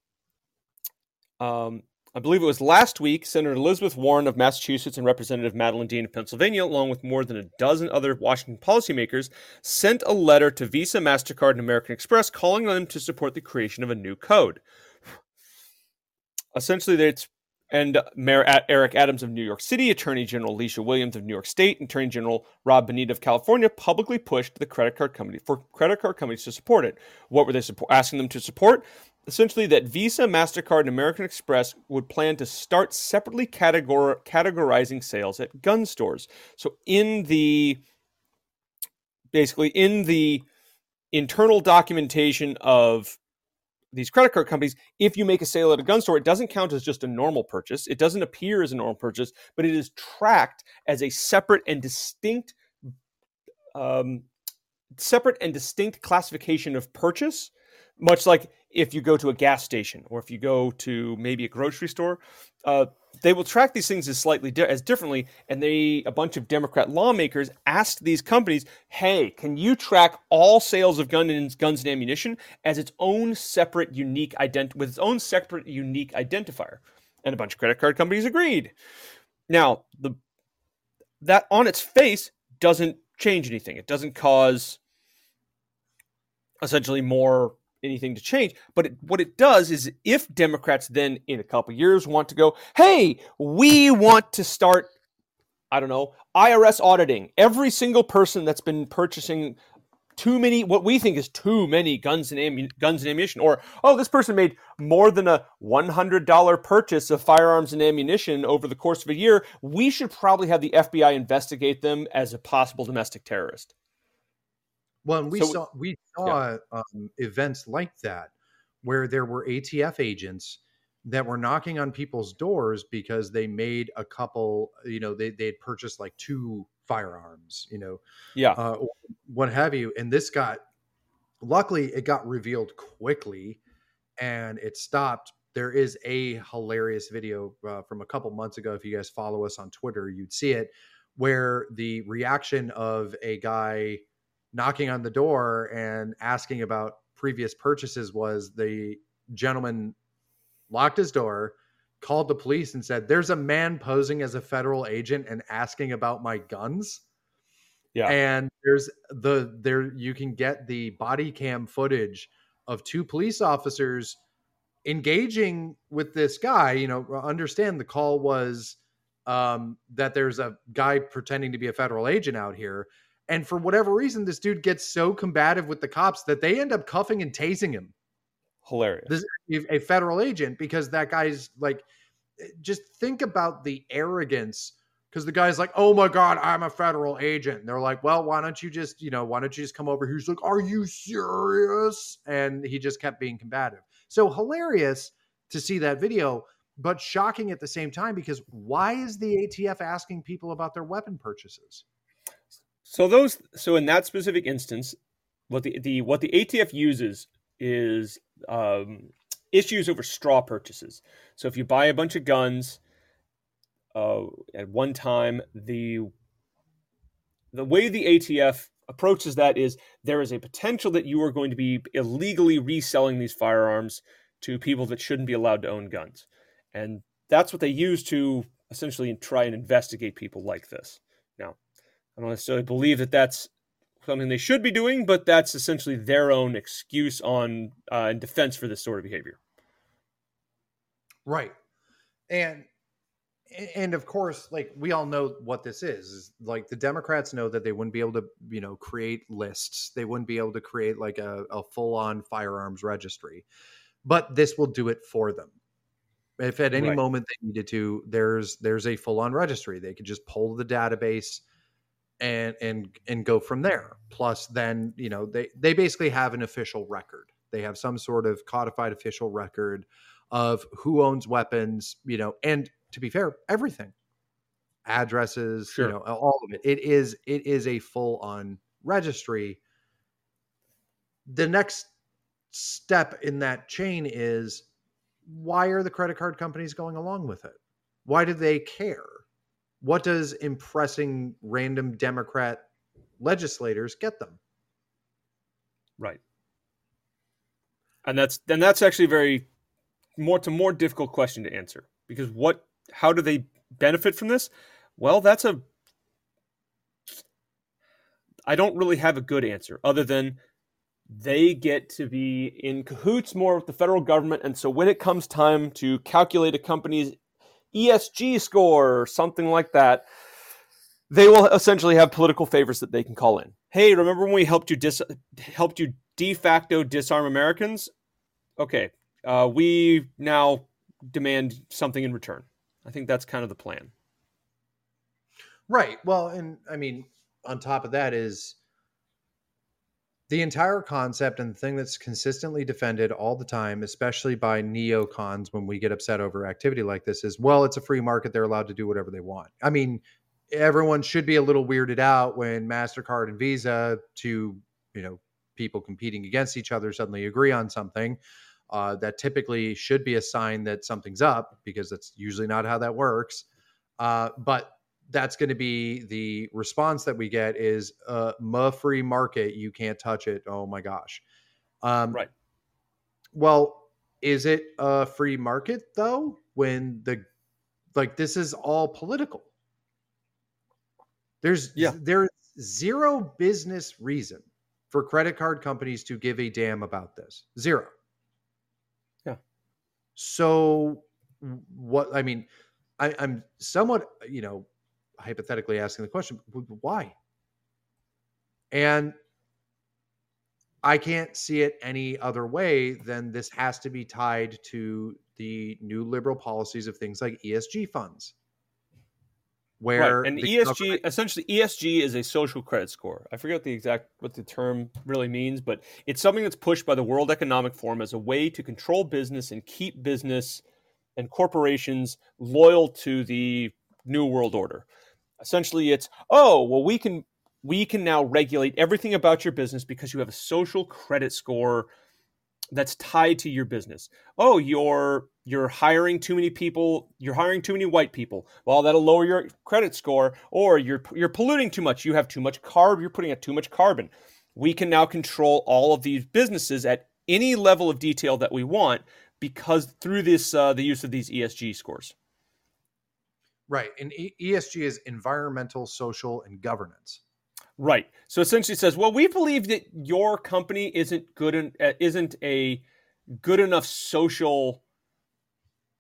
um, I believe it was last week, Senator Elizabeth Warren of Massachusetts and Representative Madeline Dean of Pennsylvania, along with more than a dozen other Washington policymakers, sent a letter to Visa, MasterCard, and American Express calling on them to support the creation of a new code. <sighs> Essentially, it's and Mayor Eric Adams of New York City, Attorney General Letitia Williams of New York State, and Attorney General Rob Bonita of California publicly pushed the credit card company for credit card companies to support it. What were they asking them to support? Essentially, that Visa, Mastercard, and American Express would plan to start separately categor- categorizing sales at gun stores. So, in the basically in the internal documentation of these credit card companies, if you make a sale at a gun store, it doesn't count as just a normal purchase. It doesn't appear as a normal purchase, but it is tracked as a separate and distinct, um, separate and distinct classification of purchase. Much like if you go to a gas station or if you go to maybe a grocery store, uh, they will track these things as slightly di- as differently. And they, a bunch of Democrat lawmakers, asked these companies, "Hey, can you track all sales of gun and, guns and ammunition as its own separate, unique ident with its own separate, unique identifier?" And a bunch of credit card companies agreed. Now, the that on its face doesn't change anything. It doesn't cause essentially more anything to change. But it, what it does is if Democrats then in a couple years want to go, hey, we want to start, I don't know, IRS auditing every single person that's been purchasing too many what we think is too many guns and guns and ammunition or oh this person made more than a $100 purchase of firearms and ammunition over the course of a year we should probably have the FBI investigate them as a possible domestic terrorist well, we So- saw we saw um, events like that where there were ATF agents that were knocking on people's doors because they made a couple, you know, they they had purchased like two firearms, you know, yeah uh, what have you, and this got luckily it got revealed quickly and it stopped. There is a hilarious video uh, from a couple months ago. If you guys follow us on Twitter, you'd see it where the reaction of a guy knocking on the door and asking about previous purchases was the gentleman locked his door called the police and said there's a man posing as a federal agent and asking about my guns. Yeah. And there's the there you can get the body cam footage of two police officers engaging with this guy you know understand the call was um that there's a guy pretending to be a federal agent out here and for whatever reason this dude gets so combative with the cops that they end up cuffing and tasing him. Hilarious. This a federal agent because that guy's like just think about the arrogance because the guy's like oh my god i'm a federal agent. And they're like well why don't you just you know why don't you just come over? Here he's like are you serious? And he just kept being combative. So hilarious to see that video but shocking at the same time because why is the atf asking people about their weapon purchases So those so in that specific instance, what the, the what the ATF uses is um, issues over straw purchases. So if you buy a bunch of guns uh, at one time, the the way the ATF approaches that is there is a potential that you are going to be illegally reselling these firearms to people that shouldn't be allowed to own guns, and that's what they use to essentially try and investigate people like this. I don't necessarily believe that that's something they should be doing, but that's essentially their own excuse on uh, in defense for this sort of behavior. Right. And and of course, like we all know what this is. is like the Democrats know that they wouldn't be able to, you know, create lists. They wouldn't be able to create like a, a full-on firearms registry. But this will do it for them. If at any Right. moment they needed to, there's there's a full-on registry. They could just pull the database and and and go from there. Plus then, you know, they they basically have an official record. They have some sort of codified official record of who owns weapons, you know, and to be fair, everything. Addresses, Sure. you know, all of it. It is it is a full on registry. The next step in that chain is why are the credit card companies going along with it? Why do they care? What does impressing random Democrat legislators get them? Right. And that's then that's actually very more to more difficult question to answer because what how do they benefit from this? Well, that's a I don't really have a good answer other than they get to be in cahoots more with the federal government. And so when it comes time to calculate a company's ESG score or something like that, they will essentially have political favors that they can call in. Hey, remember when we helped you dis- helped you de facto disarm Americans? Okay, uh, we now demand something in return. I think that's kind of the plan. Right. Well, and I mean, on top of that is the entire concept and the thing that's consistently defended all the time, especially by neocons when we get upset over activity like this, is well, it's a free market. They're allowed to do whatever they want. I mean, everyone should be a little weirded out when MasterCard and Visa, two, you know, people competing against each other, suddenly agree on something. Uh, that typically should be a sign that something's up because that's usually not how that works. Uh, but that's going to be the response that we get is uh ma free market you can't touch it. Oh my gosh. Um right. well is it a free market though when the like this is all political? There's yeah. there's zero business reason for credit card companies to give a damn about this. Zero. Yeah. So what i mean I, i'm somewhat you know hypothetically asking the question why and i can't see it any other way than this has to be tied to the new liberal policies of things like esg funds where right. and esg government- essentially esg is a social credit score i forget the exact what the term really means but it's something that's pushed by the world economic forum as a way to control business and keep business and corporations loyal to the new world order essentially it's oh well we can we can now regulate everything about your business because you have a social credit score that's tied to your business. Oh you're you're hiring too many people you're hiring too many white people. Well that'll lower your credit score or you're you're polluting too much. You have too much carb you're putting out too much carbon. We can now control all of these businesses at any level of detail that we want because through this uh, the use of these esg scores Right. And ESG is environmental, social, and governance. Right. So essentially, says, well, we believe that your company isn't good, in, uh, isn't a good enough social.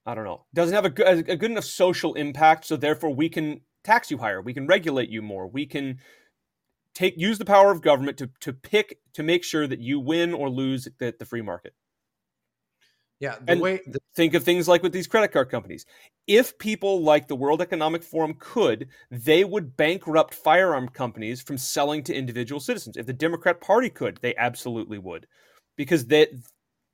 I don't know. Doesn't have a, a good enough social impact, so therefore we can tax you higher. We can regulate you more. We can take use the power of government to to pick to make sure that you win or lose the, the free market. Yeah, the and way the- think of things like with these credit card companies. If people like the World Economic Forum could, they would bankrupt firearm companies from selling to individual citizens. If the Democrat Party could, they absolutely would, because they,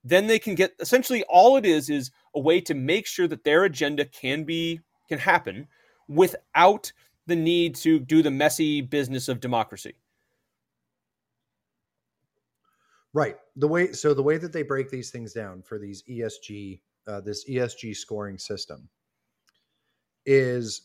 then they can get essentially all it is is a way to make sure that their agenda can be can happen without the need to do the messy business of democracy. Right. The way so the way that they break these things down for these ESG uh, this ESG scoring system is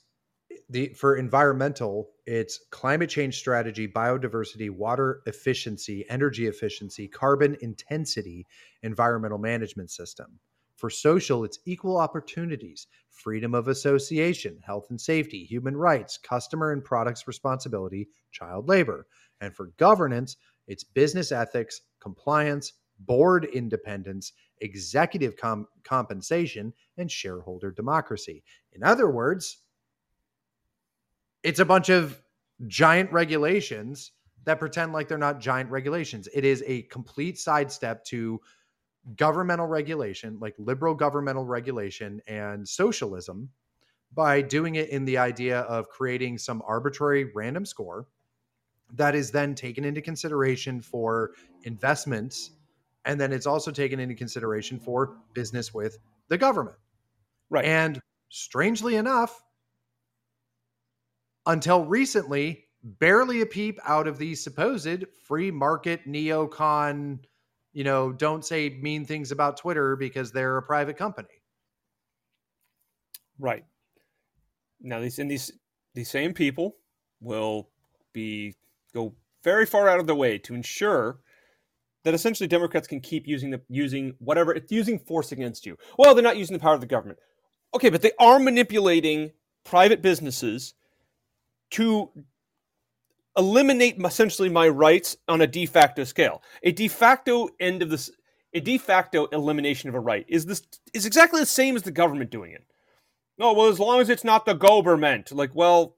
the for environmental it's climate change strategy biodiversity water efficiency energy efficiency carbon intensity environmental management system for social it's equal opportunities freedom of association health and safety human rights customer and products responsibility child labor and for governance it's business ethics compliance, board independence, executive com- compensation, and shareholder democracy. In other words, it's a bunch of giant regulations that pretend like they're not giant regulations. It is a complete sidestep to governmental regulation, like liberal governmental regulation and socialism, by doing it in the idea of creating some arbitrary random score that is then taken into consideration for investments and then it's also taken into consideration for business with the government. Right. And strangely enough until recently barely a peep out of these supposed free market neocon you know don't say mean things about twitter because they're a private company. Right. Now these in these these same people will be go very far out of their way to ensure that essentially Democrats can keep using the using whatever it's using force against you. Well, they're not using the power of the government. Okay, but they are manipulating private businesses to eliminate essentially my rights on a de facto scale. A de facto end of this a de facto elimination of a right is this is exactly the same as the government doing it. No, well, as long as it's not the government, like, well,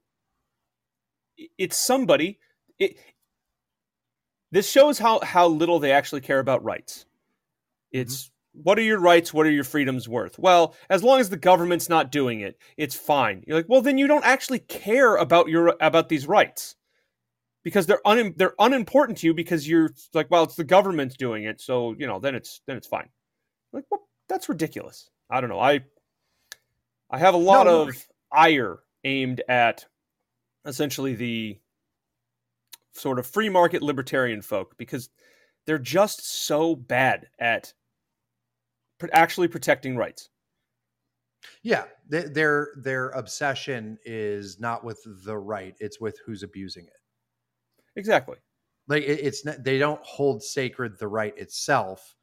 it's somebody. It, this shows how how little they actually care about rights. It's mm-hmm. what are your rights? What are your freedoms worth? Well, as long as the government's not doing it, it's fine. You're like, well, then you don't actually care about your about these rights because they're un, they're unimportant to you because you're like, well, it's the government's doing it, so you know, then it's then it's fine. Like, well, that's ridiculous. I don't know. I I have a lot no, of ire aimed at essentially the sort of free market libertarian folk because they're just so bad at actually protecting rights. Yeah, their their obsession is not with the right; it's with who's abusing it. Exactly. Like it's not, they don't hold sacred the right itself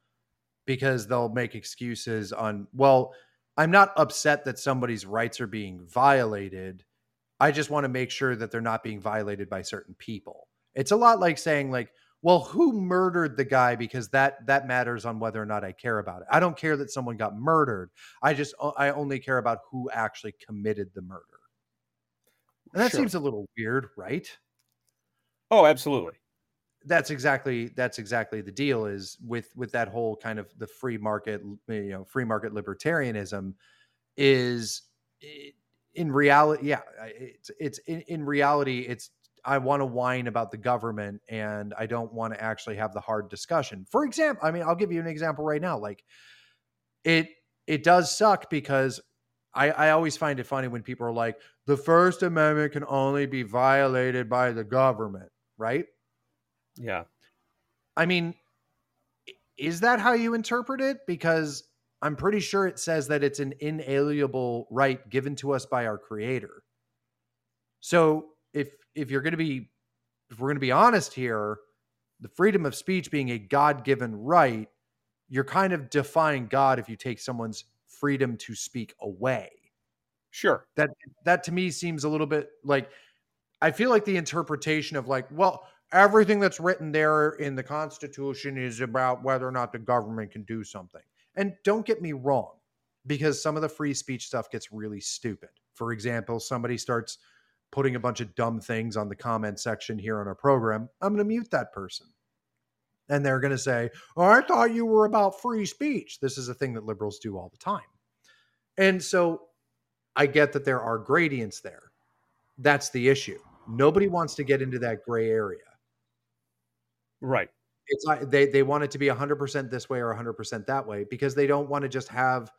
because they'll make excuses on well I'm not upset that somebody's rights are being violated. I just want to make sure that they're not being violated by certain people. It's a lot like saying like, well, who murdered the guy because that that matters on whether or not I care about it. I don't care that someone got murdered. I just I only care about who actually committed the murder. And that sure. seems a little weird, right? Oh, absolutely that's exactly that's exactly the deal is with with that whole kind of the free market you know free market libertarianism is in reality yeah it's it's in, in reality it's i want to whine about the government and i don't want to actually have the hard discussion for example i mean i'll give you an example right now like it it does suck because I, I always find it funny when people are like, the First Amendment can only be violated by the government, right? Yeah. I mean, is that how you interpret it? Because I'm pretty sure it says that it's an inalienable right given to us by our creator. So if if you're going to be if we're going to be honest here, the freedom of speech being a God-given right, you're kind of defying God if you take someone's freedom to speak away. Sure. That that to me seems a little bit like I feel like the interpretation of like, well, everything that's written there in the Constitution is about whether or not the government can do something. And don't get me wrong, because some of the free speech stuff gets really stupid. For example, somebody starts putting a bunch of dumb things on the comment section here on our program. I'm going to mute that person. And they're going to say, Oh, I thought you were about free speech. This is a thing that liberals do all the time. And so I get that there are gradients there. That's the issue. Nobody wants to get into that gray area. Right. It's like they they want it to be 100% this way or 100% that way because they don't want to just have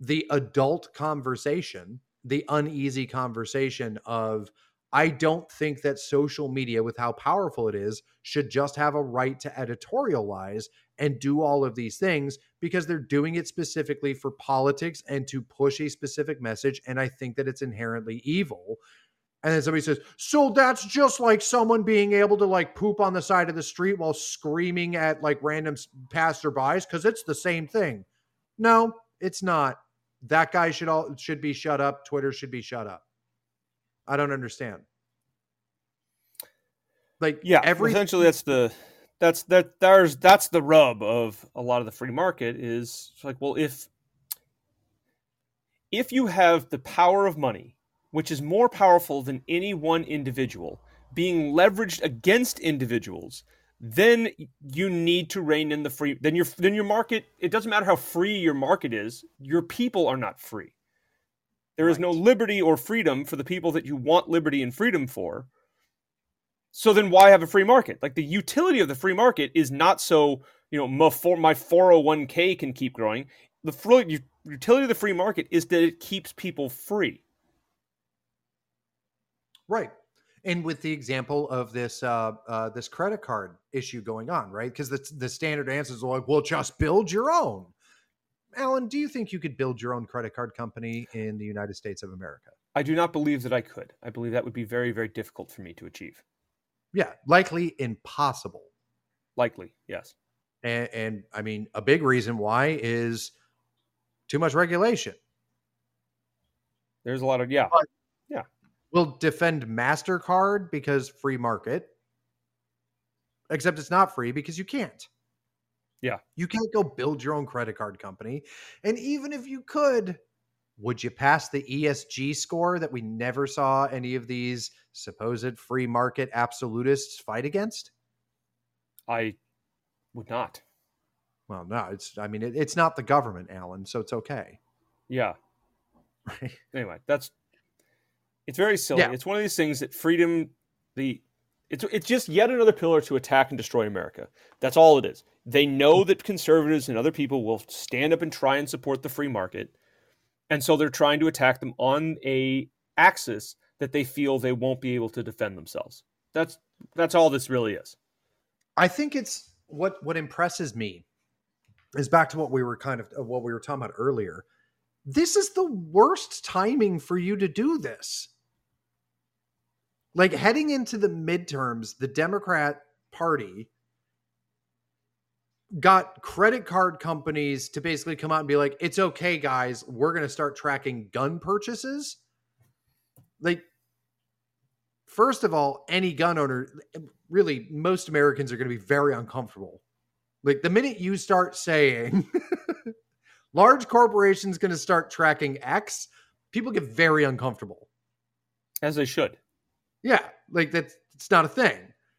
the adult conversation, the uneasy conversation of I don't think that social media, with how powerful it is, should just have a right to editorialize and do all of these things because they're doing it specifically for politics and to push a specific message. And I think that it's inherently evil. And then somebody says, so that's just like someone being able to like poop on the side of the street while screaming at like random passerbys because it's the same thing. No, it's not. That guy should all should be shut up. Twitter should be shut up. I don't understand. Like yeah, every essentially that's the that's that there's that's the rub of a lot of the free market is like well if if you have the power of money which is more powerful than any one individual, being leveraged against individuals, then you need to rein in the free. Then your then your market. It doesn't matter how free your market is. Your people are not free. There is right. no liberty or freedom for the people that you want liberty and freedom for. So then, why have a free market? Like the utility of the free market is not so you know my for my four hundred oh one k can keep growing. The utility of the free market is that it keeps people free. Right. And with the example of this uh, uh, this credit card issue going on, right? Because the the standard answers are like, "Well, just build your own." Alan, do you think you could build your own credit card company in the United States of America? I do not believe that I could. I believe that would be very, very difficult for me to achieve. Yeah, likely impossible. Likely, yes. And, and I mean, a big reason why is too much regulation. There's a lot of yeah. But- We'll defend MasterCard because free market, except it's not free because you can't. Yeah. You can't go build your own credit card company. And even if you could, would you pass the ESG score that we never saw any of these supposed free market absolutists fight against? I would not. Well, no, it's, I mean, it, it's not the government, Alan, so it's okay. Yeah. <laughs> Right. Anyway, that's it's very silly. Yeah. It's one of these things that freedom the it's it's just yet another pillar to attack and destroy America. That's all it is. They know hmm. that conservatives and other people will stand up and try and support the free market. And so they're trying to attack them on a axis that they feel they won't be able to defend themselves. That's that's all this really is. I think it's what what impresses me is back to what we were kind of what we were talking about earlier. This is the worst timing for you to do this. Like heading into the midterms, the Democrat Party got credit card companies to basically come out and be like, "It's okay, guys. We're going to start tracking gun purchases." Like first of all, any gun owner, really, most Americans are going to be very uncomfortable. Like the minute you start saying <laughs> large corporations going to start tracking X, people get very uncomfortable. As they should. Yeah, like that's it's not a thing.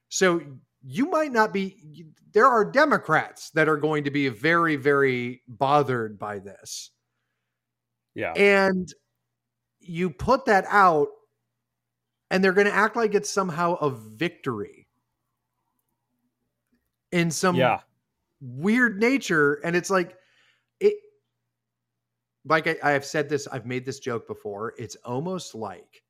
So you might not be. There are Democrats that are going to be very, very bothered by this, Yeah. and you put that out, and they're going to act like it's somehow a victory in some yeah. weird nature and it's like it like I, I have said this i've made this joke before it's almost like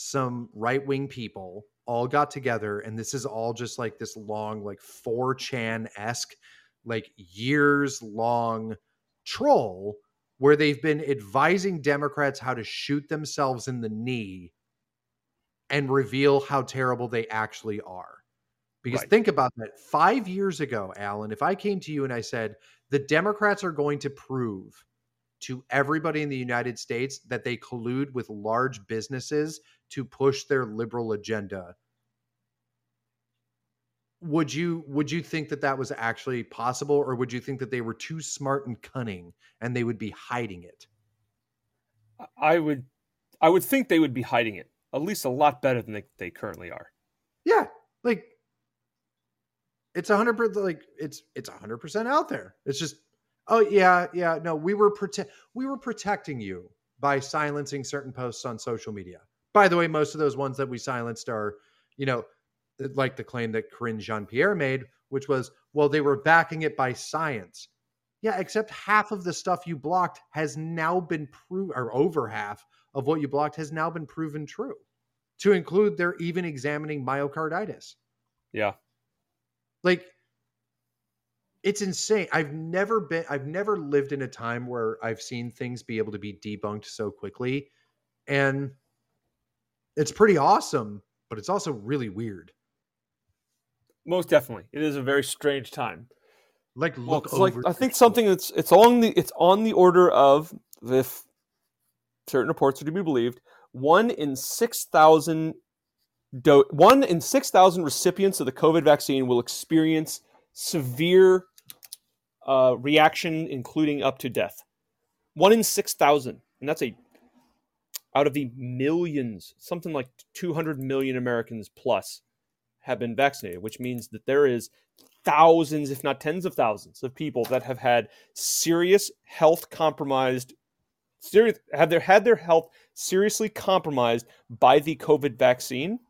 some right-wing people all got together and this is all just like this long like 4chan-esque like years long troll where they've been advising democrats how to shoot themselves in the knee and reveal how terrible they actually are because Right. think about that. Five years ago, Alan, if I came to you and I said, the Democrats are going to prove to everybody in the United States that they collude with large businesses to push their liberal agenda. Would you would you think that that was actually possible or would you think that they were too smart and cunning and they would be hiding it? I would I would think they would be hiding it at least a lot better than they, they currently are. Yeah, like it's a hundred percent. Like it's it's a hundred percent out there. It's just, oh yeah, yeah. No, we were protect we were protecting you by silencing certain posts on social media. By the way, most of those ones that we silenced are, you know, like the claim that Karine Jean Pierre made, which was, well, they were backing it by science. Yeah, except half of the stuff you blocked has now been proved, or over half of what you blocked has now been proven true. To include, they're even examining myocarditis. Yeah. Like, it's insane. I've never been, I've never lived in a time where I've seen things be able to be debunked so quickly. And it's pretty awesome, but it's also really weird. Most definitely. It is a very strange time. Like, Well, look it's like over I think something that's it's on the it's on the order of if certain reports are to be believed, one in six thousand do, one in six thousand recipients of the COVID vaccine will experience severe uh, reaction, including up to death. One in six thousand, and that's a out of the millions, something like two hundred million Americans plus have been vaccinated, which means that there is thousands, if not tens of thousands, of people that have had serious health compromised, serious have their had their health seriously compromised by the COVID vaccine.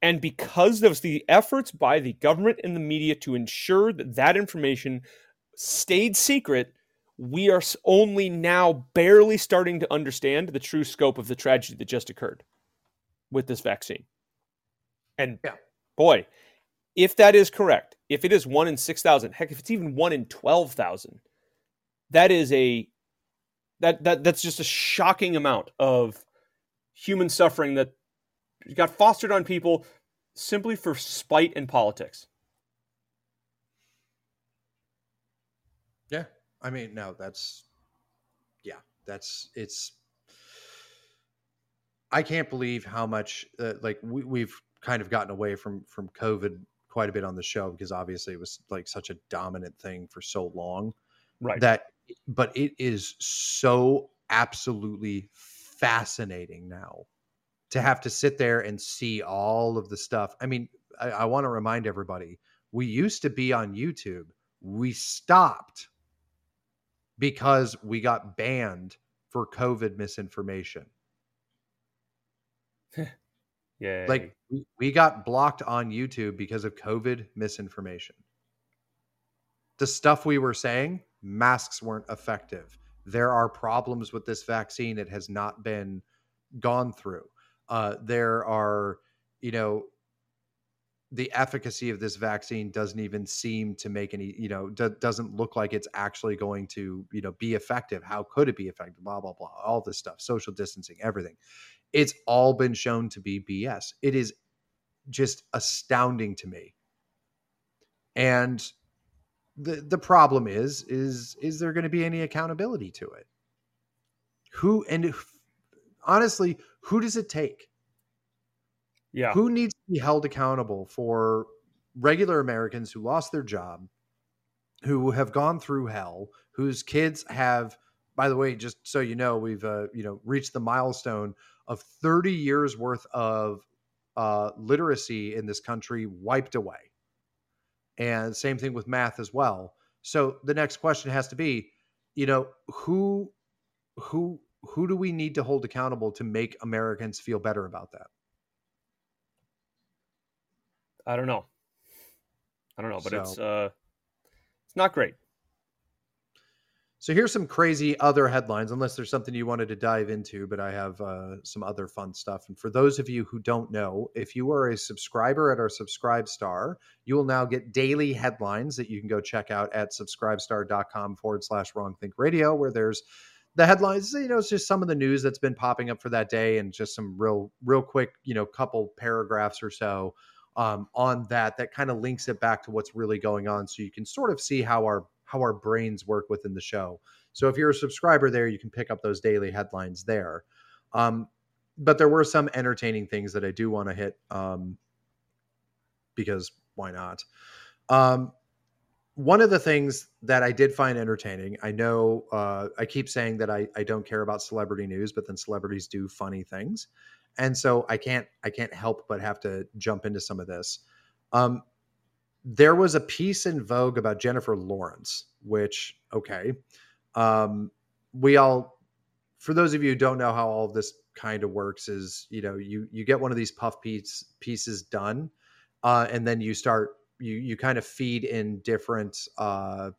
And because of the efforts by the government and the media to ensure that that information stayed secret, we are only now barely starting to understand the true scope of the tragedy that just occurred with this vaccine. And Yeah. boy, if that is correct, if it is one in 6,000, heck, if it's even one in 12,000, that is a that, that that's just a shocking amount of human suffering that got fostered on people simply for spite and politics. Yeah. I mean, no, that's yeah, that's it's I can't believe how much uh, like we, we've kind of gotten away from from COVID quite a bit on the show because obviously it was like such a dominant thing for so long. Right. That but it is so absolutely fascinating now to have to sit there and see all of the stuff. I mean, I, I want to remind everybody we used to be on YouTube. We stopped because we got banned for COVID misinformation. <laughs> Yeah. Like we- got blocked on YouTube because of COVID misinformation. The stuff we were saying, masks weren't effective. There are problems with this vaccine. It has not been gone through. Uh, there are, you know, the efficacy of this vaccine doesn't even seem to make any, you know, do, doesn't look like it's actually going to, you know, be effective. How could it be effective? Blah, blah, blah. All this stuff, social distancing, everything. It's all been shown to be BS. It is just astounding to me. And the the problem is is is there going to be any accountability to it? Who and if- honestly, who does it take? yeah. Who needs be held accountable for regular Americans who lost their job, who have gone through hell, whose kids have, by the way, just so you know, we've uh, you know reached the milestone of 30 years worth of uh, literacy in this country wiped away, and same thing with math as well. So the next question has to be, you know, who, who, who do we need to hold accountable to make Americans feel better about that? I don't know. I don't know, but it's uh it's not great. So here's some crazy other headlines, unless there's something you wanted to dive into, but I have uh, some other fun stuff. And for those of you who don't know, if you are a subscriber at our Subscribe Star, you will now get daily headlines that you can go check out at subscribestar.com forward slash wrong think radio, where there's the headlines, you know, it's just some of the news that's been popping up for that day and just some real, real quick, you know, couple paragraphs or so um, on that that kind of links it back to what's really going on so you can sort of see how our how our brains work within the show. So if you're a subscriber there you can pick up those daily headlines there. Um, but there were some entertaining things that i do want to hit um, because why not? Um, one of the things that i did find entertaining i know uh, i keep saying that I, I don't care about celebrity news but then celebrities do funny things and so i can't i can't help but have to jump into some of this um, there was a piece in vogue about jennifer lawrence which okay um, we all for those of you who don't know how all of this kind of works is you know you you get one of these puff piece pieces done uh, and then you start you you kind of feed in different uh,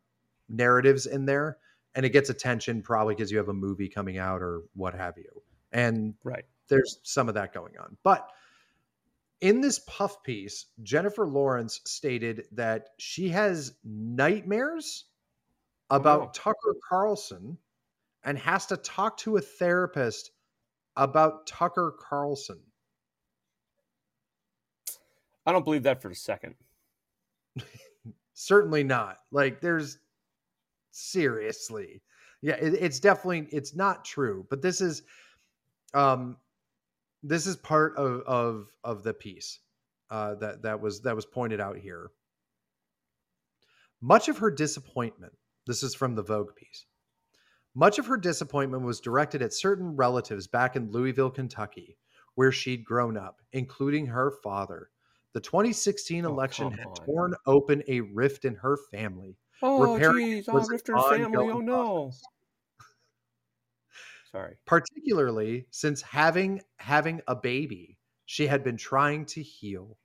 narratives in there and it gets attention probably because you have a movie coming out or what have you and Right. There's some of that going on. But in this puff piece, Jennifer Lawrence stated that she has nightmares about no. Tucker Carlson and has to talk to a therapist about Tucker Carlson. I don't believe that for a second. <laughs> Certainly not. Like there's seriously. Yeah, it, it's definitely it's not true, but this is um this is part of of of the piece uh that that was that was pointed out here. Much of her disappointment, this is from the Vogue piece. Much of her disappointment was directed at certain relatives back in Louisville, Kentucky, where she'd grown up, including her father. The 2016 Oh, election had on. torn open a rift in her family. Oh, geez. Oh, was an family. Oh, no. process. Sorry. particularly since having having a baby she had been trying to heal.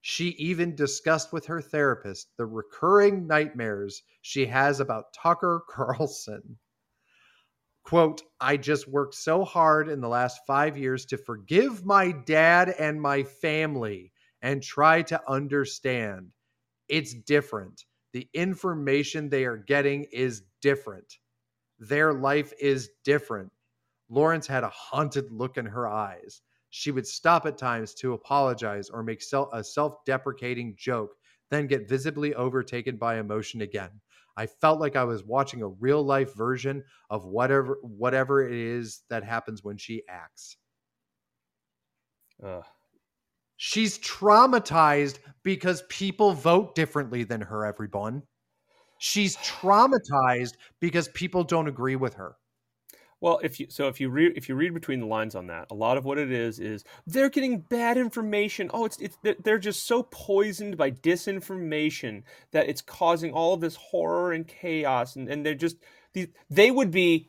She even discussed with her therapist the recurring nightmares she has about tucker <laughs> carlson. Quote i just worked so hard in the last five years to forgive my dad and my family and try to understand. It's different. The information they are getting is different. Their life is different Lawrence had a haunted look in her eyes. She would stop at times to apologize or make sel- a self deprecating joke, then get visibly overtaken by emotion again. I felt like I was watching a real life version of whatever whatever it is that happens when she acts. Ugh. She's traumatized because people vote differently than her, everyone. She's traumatized because people don't agree with her. Well, if you so if you read if you read between the lines on that, a lot of what it is is they're getting bad information. Oh, it's it's they're- just so poisoned by disinformation that it's causing all of this horror and chaos, and, and they're just these they would be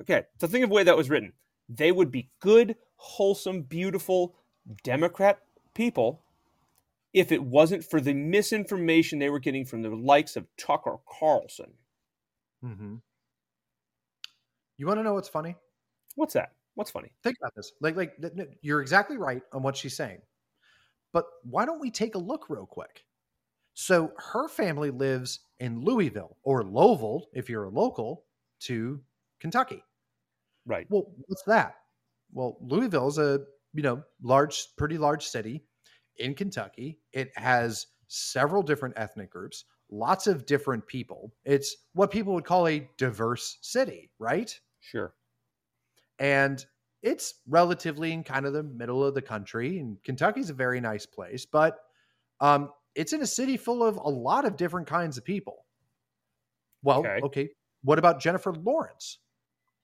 okay. So think of the way that was written. They would be good, wholesome, beautiful Democrat people if it wasn't for the misinformation they were getting from the likes of Tucker Carlson. Mm-hmm. You want to know what's funny? What's that? What's funny? Think about this. Like, like you're exactly right on what she's saying. But why don't we take a look real quick? So her family lives in Louisville or Louisville, if you're a local to Kentucky. Right. Well, what's that? Well, Louisville is a you know large, pretty large city in Kentucky. It has several different ethnic groups, lots of different people. It's what people would call a diverse city, right? Sure. and it's relatively in kind of the middle of the country and kentucky's a very nice place but um, it's in a city full of a lot of different kinds of people well Okay. okay, what about jennifer lawrence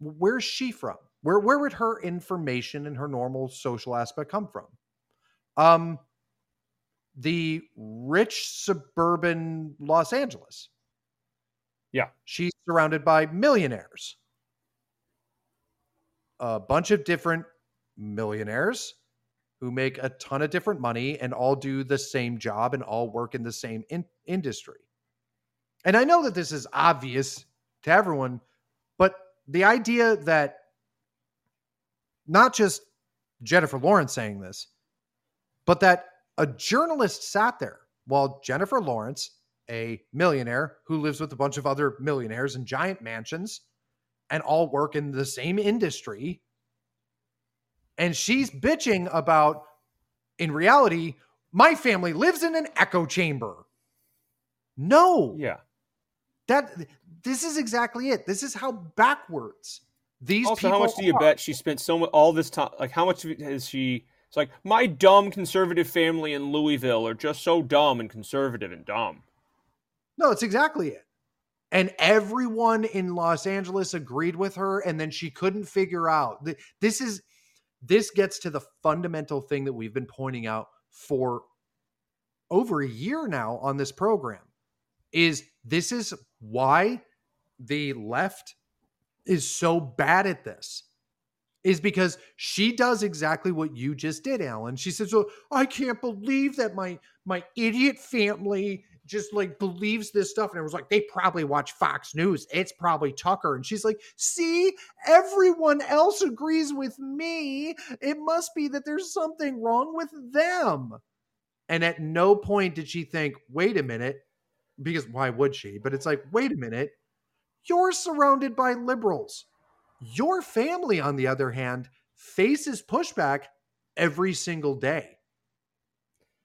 where's she from where where would her information and her normal social aspect come from um the rich suburban los angeles Yeah. she's surrounded by millionaires a bunch of different millionaires who make a ton of different money and all do the same job and all work in the same in- industry. And I know that this is obvious to everyone, but the idea that not just Jennifer Lawrence saying this, but that a journalist sat there while Jennifer Lawrence, a millionaire who lives with a bunch of other millionaires in giant mansions, and all work in the same industry. And she's bitching about, in reality, my family lives in an echo chamber. No, Yeah. that this is exactly it. This is how backwards these also, people how much do you are. bet she spent so much all this time? Like, how much has she? It's like my dumb conservative family in Louisville are just so dumb and conservative and dumb. No, it's exactly it. And everyone in Los Angeles agreed with her, and then she couldn't figure out. th- This is this gets to the fundamental thing that we've been pointing out for over a year now on this program. Is this is why the left is so bad at this? Is because she does exactly what you just did, Alan. She says, "Well, I can't believe that my my idiot family just like believes this stuff. And it was like, they probably watch Fox News. It's probably Tucker. And she's like, see, everyone else agrees with me. It must be that there's something wrong with them. And at no point did she think, wait a minute, because why would she? But it's like, wait a minute, you're surrounded by liberals. Your family, on the other hand, faces pushback every single day.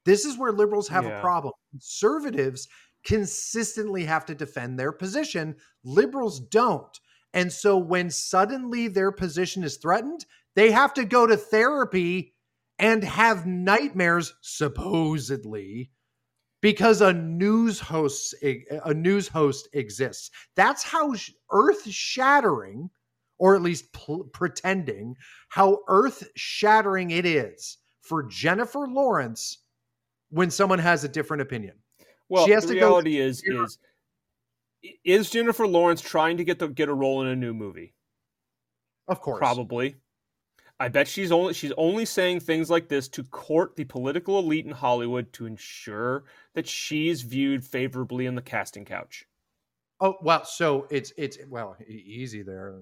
This is where liberals have Yeah. a problem. Conservatives consistently have to defend their position, liberals don't. And so when suddenly their position is threatened, they have to go to therapy and have nightmares supposedly because a news host a news host exists. That's how sh- earth-shattering or at least pl- pretending how earth-shattering it is for Jennifer Lawrence when someone has a different opinion. Well, She has the to go reality is zero. is is Jennifer Lawrence trying to get the get a role in a new movie? Of course. Probably. I bet she's only she's only saying things like this to court the political elite in Hollywood to ensure that she's viewed favorably in the casting couch. Oh well, so it's it's well easy there.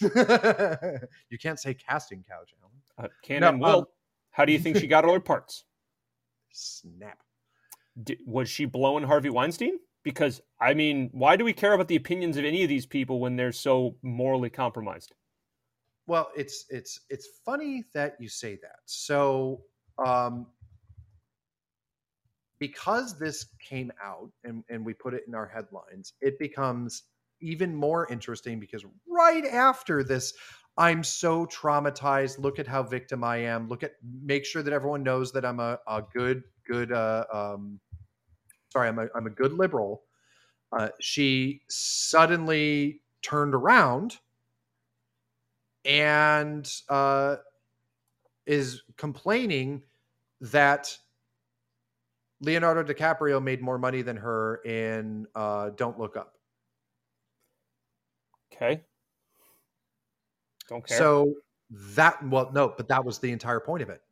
<laughs> you can't say casting couch, Alan. Uh, can No, and will. um, How do you think she got all her parts? <laughs> Snap. Di was she blowing Harvey Weinstein? Because I mean, why do we care about the opinions of any of these people when they're so morally compromised? well, it's it's it's funny that you say that. So, um, because this came out and, and we put it in our headlines, it becomes even more interesting because right after this, I'm so traumatized. Look at how victim I am. Look at make sure that everyone knows that I'm a, a good, good uh um sorry, I'm a I'm a good liberal. Uh, she suddenly turned around and uh, is complaining that Leonardo DiCaprio made more money than her in uh, Don't Look Up. Okay. Don't care. So that well, no, but that was the entire point of it.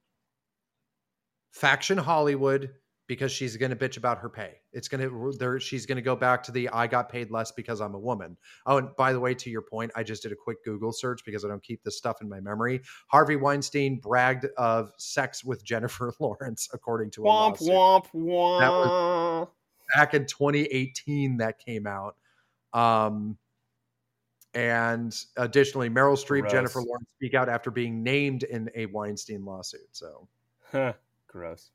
Faction Hollywood because she's going to bitch about her pay. It's going to there she's going to go back to the I got paid less because I'm a woman. Oh, and by the way, to your point, I just did a quick Google search because I don't keep this stuff in my memory. Harvey Weinstein bragged of sex with Jennifer <laughs> Lawrence, according to a womp lawsuit. womp womp. back in 2018 that came out. Um, and additionally, Meryl Streep, Gross. Jennifer Lawrence speak out after being named in a Weinstein lawsuit. So, Gross.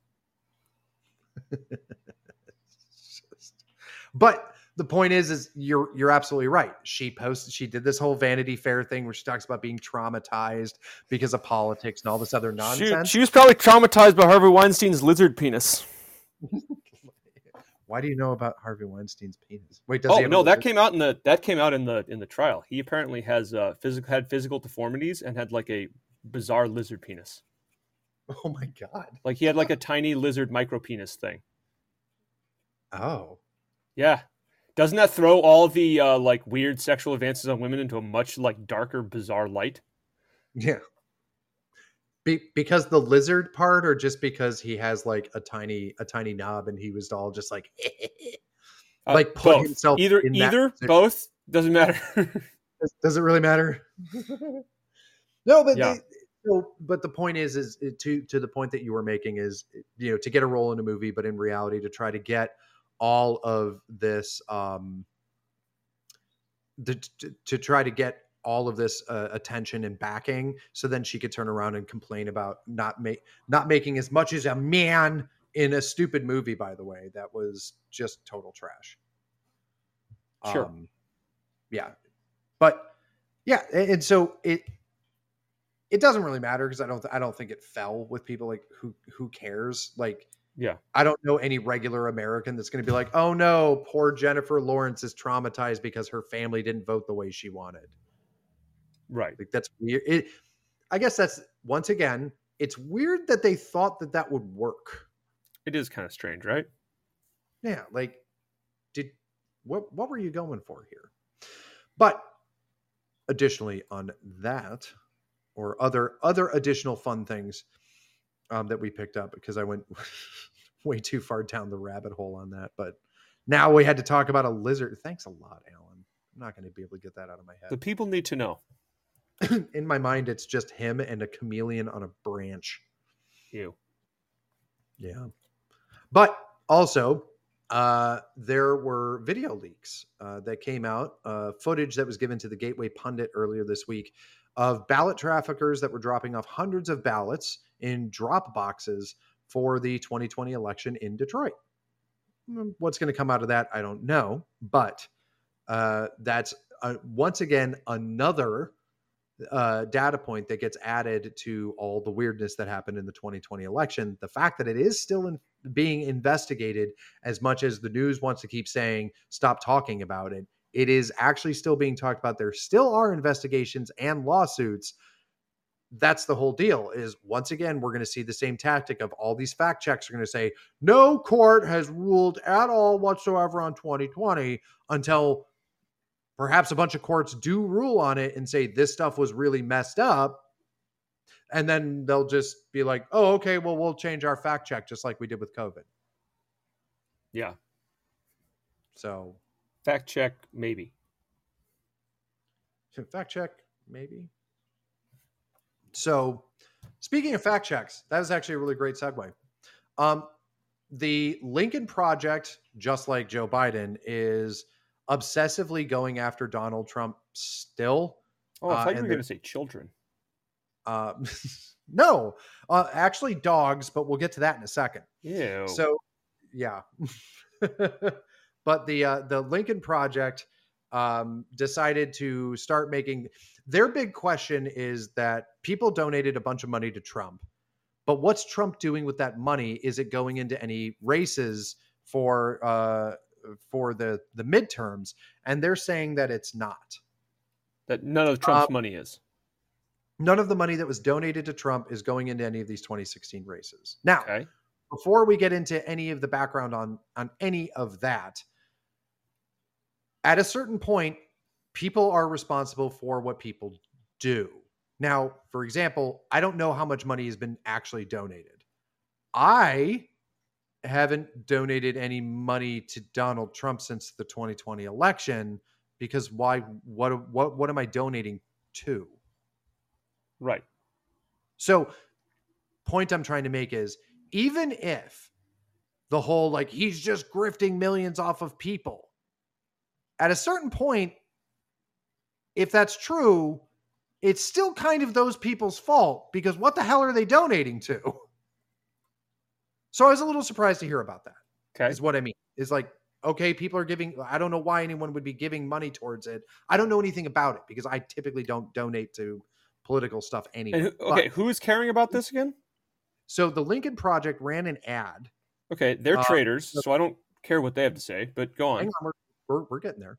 Just- <laughs> but the point is, is you're you're absolutely right. She posted, she did this whole Vanity Fair thing where she talks about being traumatized because of politics and all this other nonsense. she was probably traumatized by Harvey Weinstein's lizard penis. <laughs> Why do you know about Harvey Weinstein's penis? Wait, does he Oh no, that came out in the that came out in the in the trial. He apparently has uh physical had physical deformities and had like a bizarre lizard penis. <laughs> Oh my god! Like he had like a tiny lizard micro penis thing. Oh, Yeah. Doesn't that throw all the uh, like weird sexual advances on women into a much like darker, bizarre light? Yeah. Be, because the lizard part, or just because he has like a tiny a tiny knob, and he was all just like, <laughs> Uh, Like, put both. himself either in either position. both doesn't matter. <laughs> does, does it really matter? no, but Yeah. they, so, but the point is, is to to the point that you were making is, you know, to get a role in a movie, but in reality, to try to get all of this, um, the, to, to try to get all of this uh, attention and backing, so then she could turn around and complain about not make not making as much as a man in a stupid movie. By the way, that was just total trash. Sure. Um, yeah, but yeah, and so it it doesn't really matter because I don't I don't think it fell with people like who who cares like yeah. I don't know any regular American that's going to be like oh no poor Jennifer Lawrence is traumatized because her family didn't vote the way she wanted Right. like that's weird it I guess that's once again it's weird that they thought that that would work It is kind of strange, right? yeah like did what what were you going for here but additionally on that or other other additional fun things um, that we picked up because i went <laughs> way too far down the rabbit hole on that but now we had to talk about a lizard thanks a lot alan i'm not going to be able to get that out of my head. The people need to know. <clears throat> in my mind it's just him and a chameleon on a branch You. Yeah. But also, uh, there were video leaks uh, that came out, uh, footage that was given to the Gateway Pundit earlier this week of ballot traffickers that were dropping off hundreds of ballots in drop boxes for the 2020 election in Detroit. Mm, What's going to come out of that, I don't know. But uh, that's uh, once again another uh, data point that gets added to all the weirdness that happened in the 2020 election. The fact that it is still in, being investigated, as much as the news wants to keep saying, stop talking about it, it is actually still being talked about. There still are investigations and lawsuits. That's the whole deal. Is once again, we're going to see the same tactic of all these fact checks are going to say, no court has ruled at all whatsoever on 2020 until perhaps a bunch of courts do rule on it and say this stuff was really messed up and then they'll just be like oh okay well we'll change our fact check just like we did with covid Yeah. so Fact check, maybe. fact check maybe so speaking of fact checks that is actually a really great segue um, the lincoln project just like joe biden is obsessively going after donald trump still Oh, I Uh, thought you were going to say children. Uh, <laughs> no, uh, actually dogs, but we'll get to that in a second. Ew. So, yeah. <laughs> but the uh, the Lincoln Project um, decided to start making their big question is that people donated a bunch of money to Trump, but what's Trump doing with that money? Is it going into any races for uh, for the the midterms? And they're saying that it's not. that none of Trump's Um, money is. None of the money that was donated to Trump is going into any of these 2016 races. Now, Okay. before we get into any of the background on on any of that at a certain point people are responsible for what people do. Now for example i don't know how much money has been actually donated. I haven't donated any money to donald trump since the 2020 election because why what what what am i donating to? Right. so, point I'm trying to make is even if the whole like he's just grifting millions off of people, at a certain point, if that's true, it's still kind of those people's fault because what the hell are they donating to? So I was a little surprised to hear about that. Okay. Is what I mean. Is like, okay, people are giving, I don't know why anyone would be giving money towards it. I don't know anything about it because I typically don't donate to political stuff anyway. Who, But- okay, who is caring about this again? so the Lincoln Project ran an ad. Okay, they're Uh, traitors, so I don't care what they have to say. But go on. on, we're, we're, we're getting there.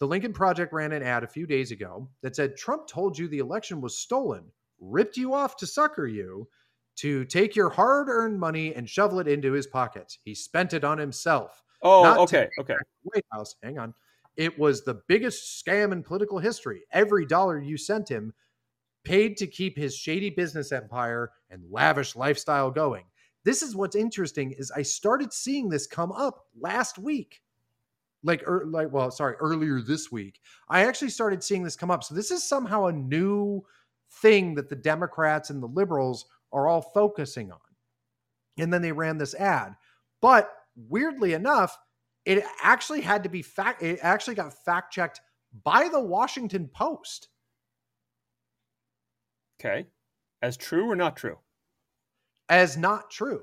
The Lincoln Project ran an ad a few days ago that said Trump told you the election was stolen, ripped you off to sucker you, to take your hard earned money and shovel it into his pockets. He spent it on himself. Oh, okay, okay. White House, hang on. It was the biggest scam in political history. Every dollar you sent him paid to keep his shady business empire and lavish lifestyle going. This is what's interesting is I started seeing this come up last week. Like er, like well, sorry, earlier this week. I actually started seeing this come up. So this is somehow a new thing that the Democrats and the liberals are all focusing on. And then they ran this ad. But weirdly enough, it actually had to be fact it actually got fact checked by the Washington Post. Okay. As true or not true? as not true.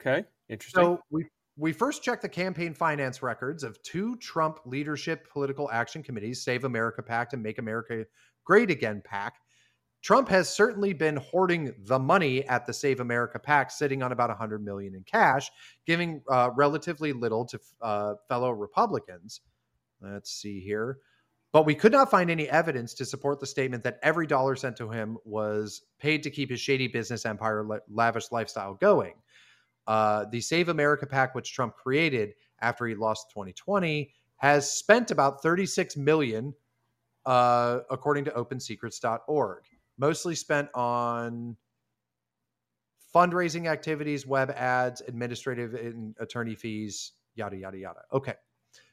Okay. Interesting. So we we first checked the campaign finance records of two Trump leadership political action committees, Save America PAC and Make America Great Again PAC. Trump has certainly been hoarding the money at the Save America PAC, sitting on about 100 million in cash, giving uh, relatively little to uh, fellow Republicans. Let's see here. But we could not find any evidence to support the statement that every dollar sent to him was paid to keep his shady business empire, la- lavish lifestyle going. Uh, the Save America PAC, which Trump created after he lost 2020, has spent about 36 million, uh, according to OpenSecrets.org, mostly spent on fundraising activities, web ads, administrative and attorney fees, yada yada yada. Okay,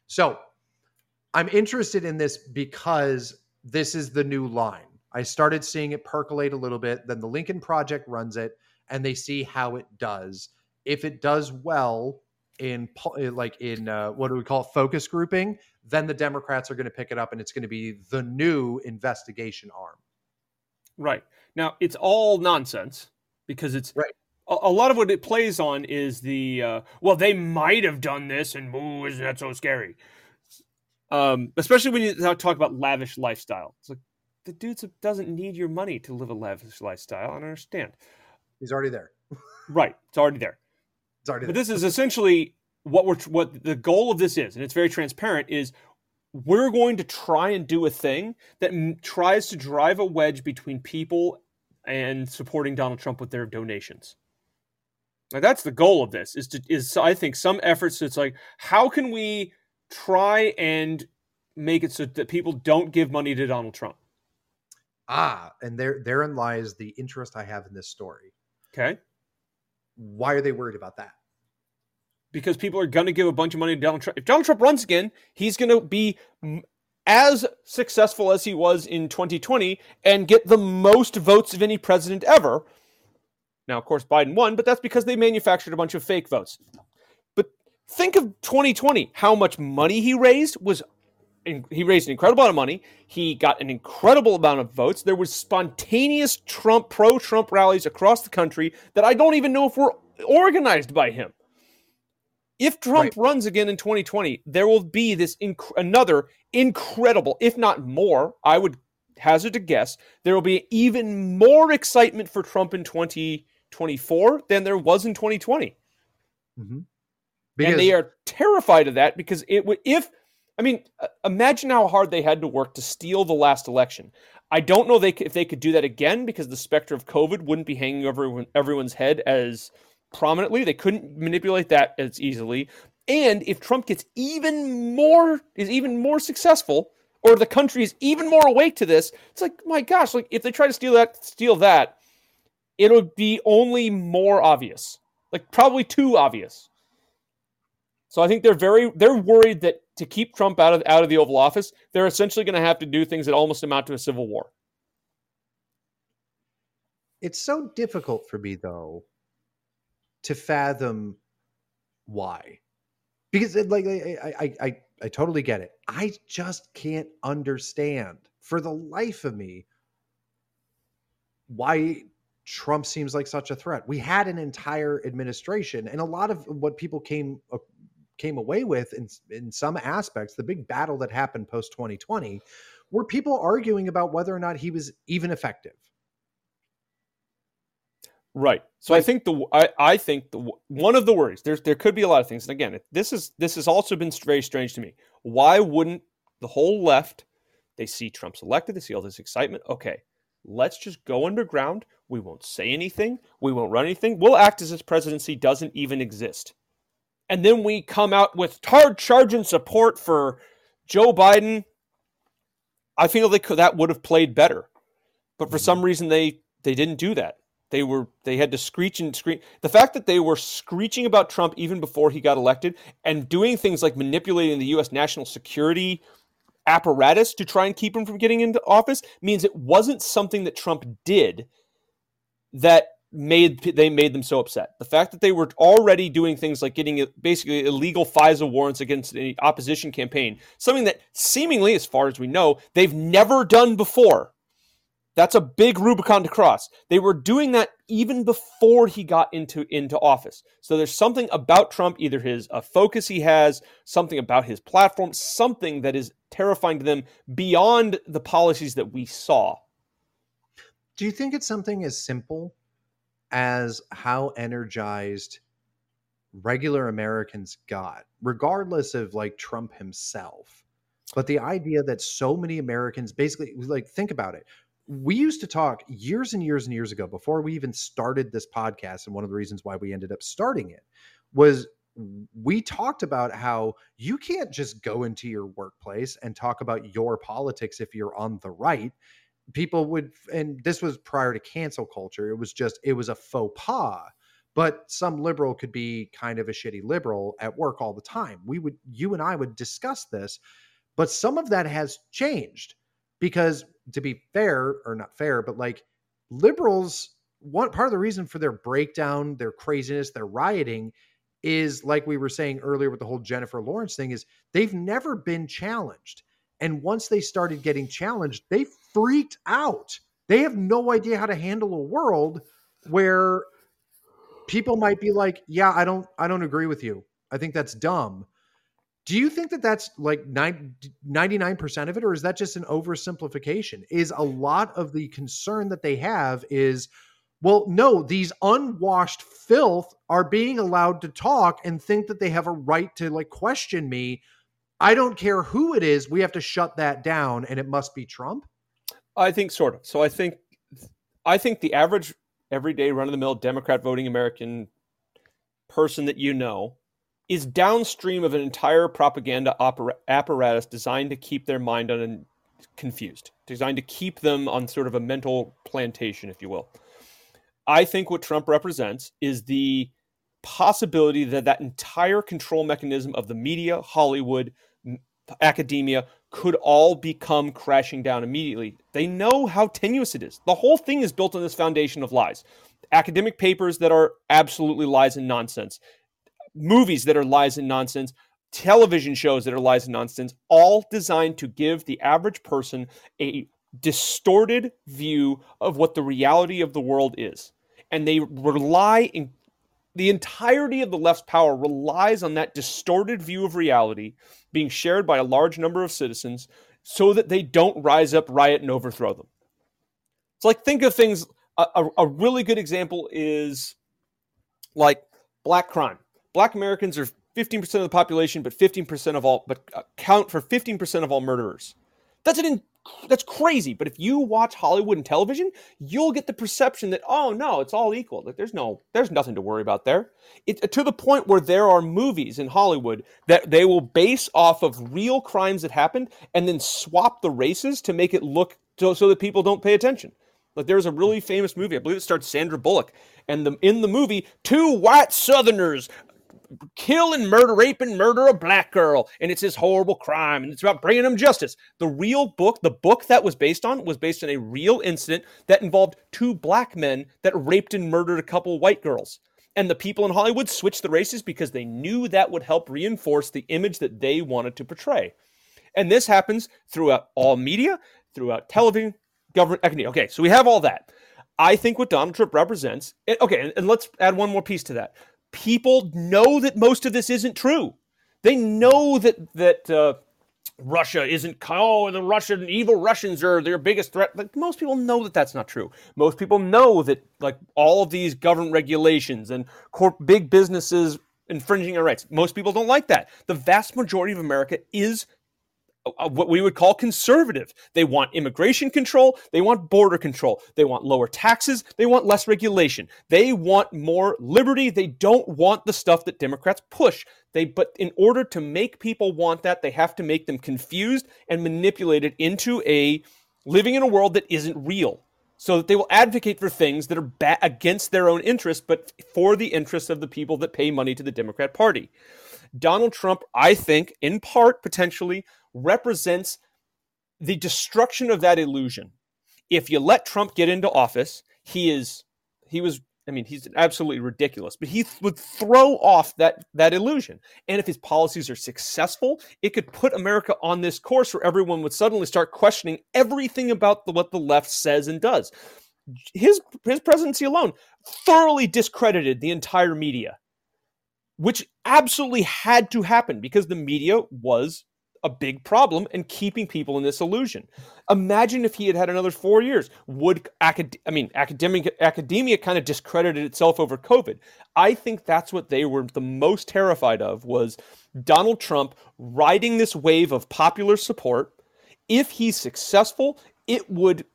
so I'm interested in this because this is the new line. I started seeing it percolate a little bit. Then the Lincoln Project runs it, and they see how it does. If it does well in eh, like in uh, what do we call it, focus grouping, then the Democrats are going to pick it up, and it's going to be the new investigation arm. Right. Now, it's all nonsense because it's Right. a, a lot of what it plays on is the uh, well, they might have done this, and ooh, isn't that so scary? Um, especially when you talk talk about lavish lifestyle. It's like the dude doesn't need your money to live a lavish lifestyle. I don't understand. He's already there. <laughs> Right. It's already there. It's already But this is essentially what we're what the goal of this is, and it's very transparent. Is we're going to try and do a thing that m- tries to drive a wedge between people and supporting Donald Trump with their donations. Now that's the goal of this. Is to is I think some efforts. It's like how can we try and make it so that people don't give money to Donald Trump? ah, and there therein lies the interest I have in this story. Okay. Why are they worried about that? because people are going to give a bunch of money to Donald Trump. If Donald Trump runs again, he's going to be as successful as he was in 2020 and get the most votes of any president ever. Now, of course, Biden won, but that's because they manufactured a bunch of fake votes. But think of 2020. How much money he raised was he raised an incredible amount of money. He got an incredible amount of votes. There was spontaneous Trump pro Trump rallies across the country that I don't even know if were organized by him. If Trump right. runs again in 2020, there will be this inc- another incredible, if not more, I would hazard to guess, there will be even more excitement for Trump in 2024 than there was in 2020. Mm-hmm. Because... And they are terrified of that because it would if I mean, uh, imagine how hard they had to work to steal the last election. I don't know they, if they could do that again because the specter of COVID wouldn't be hanging over everyone, everyone's head as prominently. They couldn't manipulate that as easily. And if Trump gets even more is even more successful, or the country is even more awake to this, it's like my gosh, like if they try to steal that, steal that, it'll be only more obvious, like probably too obvious. So I think they're very they're worried that to keep Trump out of out of the Oval Office, they're essentially going to have to do things that almost amount to a civil war. It's so difficult for me though to fathom why. Because it, like I, I I I totally get it. I just can't understand for the life of me why Trump seems like such a threat. We had an entire administration, and a lot of what people came came away with in in some aspects, the big battle that happened post 2020, were people arguing about whether or not he was even effective. Right. So I think the I, I think the one of the worries there's there could be a lot of things. And again, this is this has also been very strange to me. Why wouldn't the whole left they see Trump's elected, they see all this excitement. Okay, let's just go underground. We won't say anything. We won't run anything. We'll act as this presidency doesn't even exist and then we come out with hard charging support for Joe Biden, I feel like that would have played better. But for some reason they they didn't do that. They were they had to screech and scream. The fact that they were screeching about Trump even before he got elected and doing things like manipulating the US national security apparatus to try and keep him from getting into office means it wasn't something that Trump did that made they made them so upset. The fact that they were already doing things like getting basically illegal FISA warrants against the opposition campaign, something that seemingly, as far as we know, they've never done before. That's a big Rubicon to cross. They were doing that even before he got into into office. So there's something about Trump, either his a focus he has, something about his platform, something that is terrifying to them beyond the policies that we saw. Do you think it's something as simple as how energized regular Americans got, regardless of like Trump himself. But the idea that so many Americans basically like think about it. We used to talk years and years and years ago before we even started this podcast. And one of the reasons why we ended up starting it was we talked about how you can't just go into your workplace and talk about your politics if you're on the right people would and this was prior to cancel culture it was just it was a faux pas but some liberal could be kind of a shitty liberal at work all the time. We would you and i would discuss this but some of that has changed because to be fair or not fair but like liberals one part of the reason for their breakdown their craziness their rioting is like we were saying earlier with the whole jennifer lawrence thing is they've never been challenged and once they started getting challenged, they freaked out. They have no idea how to handle a world where people might be like, "Yeah, I don't I don't agree with you. I think that's dumb." Do you think that that's like 99% of it or is that just an oversimplification? Is a lot of the concern that they have is well, no, these unwashed filth are being allowed to talk and think that they have a right to like question me I don't care who it is. We have to shut that down, and it must be Trump. I think sort of. So I think, I think the average, everyday, run of the mill Democrat voting American person that you know is downstream of an entire propaganda apparatus designed to keep their mind on confused, designed to keep them on sort of a mental plantation, if you will. I think what Trump represents is the possibility that that entire control mechanism of the media, Hollywood, academia could all become crashing down immediately. They know how tenuous it is. The whole thing is built on this foundation of lies. Academic papers that are absolutely lies and nonsense, movies that are lies and nonsense, television shows that are lies and nonsense, all designed to give the average person a distorted view of what the reality of the world is. And they rely in the entirety of the left's power relies on that distorted view of reality being shared by a large number of citizens so that they don't rise up, riot, and overthrow them. It's like think of things. A, a, really good example is like black crime. Black Americans are 15% of the population, but 15% of all, but uh, count for 15% of all murderers. That's an that's crazy. But if you watch Hollywood and television, you'll get the perception that oh no, it's all equal. That there's no there's nothing to worry about there. It, to the point where there are movies in Hollywood that they will base off of real crimes that happened and then swap the races to make it look so, so that people don't pay attention. Like there's a really famous movie, I believe it starts Sandra Bullock, and the, in the movie, two white Southerners kill and murder, rape and murder a black girl, and it's this horrible crime, and it's about bringing them justice. The real book, the book that was based on, was based on a real incident that involved two black men that raped and murdered a couple white girls. And the people in Hollywood switched the races because they knew that would help reinforce the image that they wanted to portray. And this happens throughout all media, throughout television, government, academia. Okay, so we have all that. I think what Donald Trump represents, okay, and let's add one more piece to that people know that most of this isn't true. They know that that uh, Russia isn't oh the Russian evil Russians are their biggest threat. Like most people know that that's not true. Most people know that like all of these government regulations and corp- big businesses infringing our rights. Most people don't like that. The vast majority of America is Uh, what we would call conservative. They want immigration control, they want border control, they want lower taxes, they want less regulation. They want more liberty. They don't want the stuff that Democrats push. They but in order to make people want that, they have to make them confused and manipulated into a living in a world that isn't real. So that they will advocate for things that are ba- against their own interests, but for the interests of the people that pay money to the Democrat Party. Donald Trump, I think, in part potentially, represents the destruction of that illusion. If you let Trump get into office, he is he was I mean, he's absolutely ridiculous, but he th- would throw off that that illusion. And if his policies are successful, it could put America on this course where everyone would suddenly start questioning everything about the, what the left says and does. His his presidency alone thoroughly discredited the entire media, which absolutely had to happen because the media was a big problem and keeping people in this illusion. Imagine if he had had another four years. Would acad- I mean academic academia kind of discredited itself over COVID? I think that's what they were the most terrified of was Donald Trump riding this wave of popular support. If he's successful, it would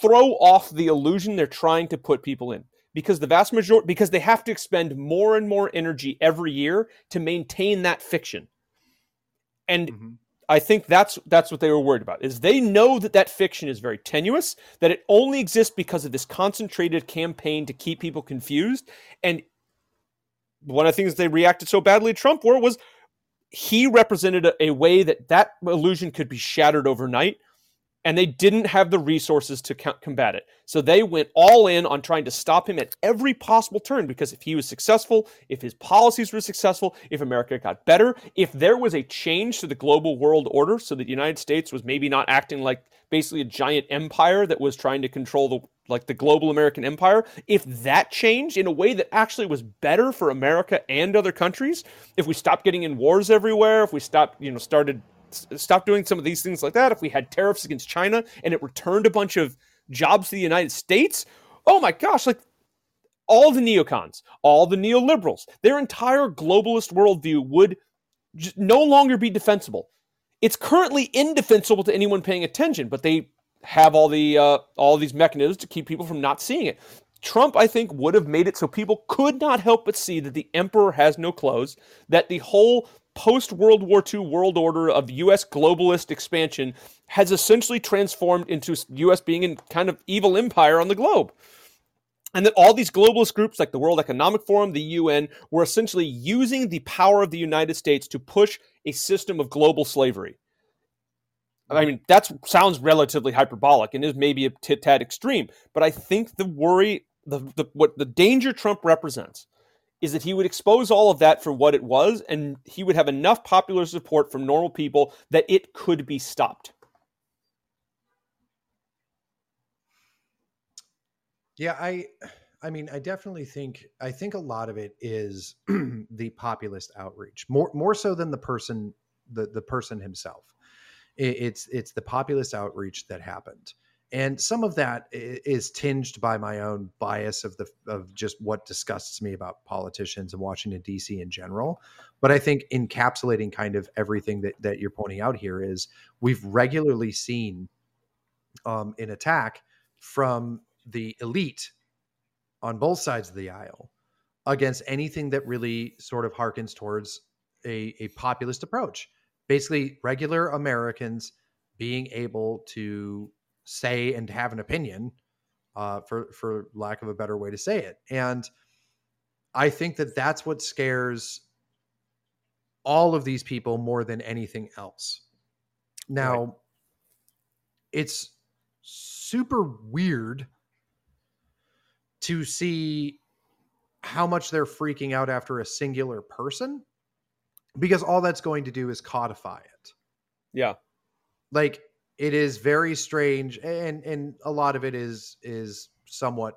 throw off the illusion they're trying to put people in because the vast majority because they have to expend more and more energy every year to maintain that fiction and mm-hmm. I think that's that's what they were worried about. Is they know that that fiction is very tenuous, that it only exists because of this concentrated campaign to keep people confused. And one of the things they reacted so badly to Trump were was he represented a, a way that that illusion could be shattered overnight and they didn't have the resources to combat it. So they went all in on trying to stop him at every possible turn because if he was successful, if his policies were successful, if America got better, if there was a change to the global world order so that the United States was maybe not acting like basically a giant empire that was trying to control the like the global American empire, if that changed in a way that actually was better for America and other countries, if we stopped getting in wars everywhere, if we stopped, you know, started stop doing some of these things like that, if we had tariffs against China and it returned a bunch of jobs to the United States, oh my gosh, like all the neocons, all the neoliberals, their entire globalist worldview would no longer be defensible. It's currently indefensible to anyone paying attention, but they have all the uh, all these mechanisms to keep people from not seeing it. Trump, I think, would have made it so people could not help but see that the emperor has no clothes, that the whole post World War II world order of U.S. globalist expansion has essentially transformed into U.S. being a kind of evil empire on the globe. And that all these globalist groups, like the World Economic Forum, the UN, were essentially using the power of the United States to push a system of global slavery. I mean, that sounds relatively hyperbolic and is maybe a tit tad extreme, but I think the worry, the, the what the danger Trump represents is that he would expose all of that for what it was, and he would have enough popular support from normal people that it could be stopped. Yeah, I I mean, I definitely think I think a lot of it is <clears throat> the populist outreach. More more so than the person the the person himself. It, it's it's the populist outreach that happened. And some of that is tinged by my own bias of the of just what disgusts me about politicians and Washington D.C. in general. But I think encapsulating kind of everything that that you're pointing out here is we've regularly seen um, an attack from the elite on both sides of the aisle against anything that really sort of harkens towards a, a populist approach. Basically, regular Americans being able to say and have an opinion, uh, for for lack of a better way to say it. And I think that that's what scares all of these people more than anything else. Now, right. it's super weird to see how much they're freaking out after a singular person because all that's going to do is codify it. Yeah. Like it is very strange and and a lot of it is is somewhat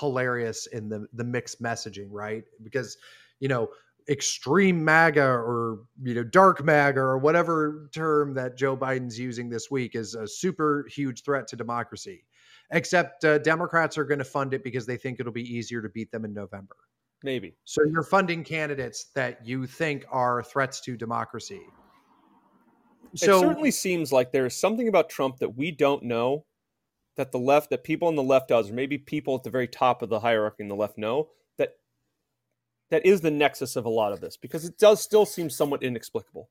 hilarious in the the mixed messaging, right? Because you know, extreme MAGA or you know dark MAGA or whatever term that Joe Biden's using this week is a super huge threat to democracy except uh, Democrats are going to fund it because they think it'll be easier to beat them in November. Maybe. So you're funding candidates that you think are threats to democracy. So, it certainly seems like there is something about Trump that we don't know that the left, that people on the left does, or maybe people at the very top of the hierarchy in the left know that that is the nexus of a lot of this because it does still seem somewhat inexplicable.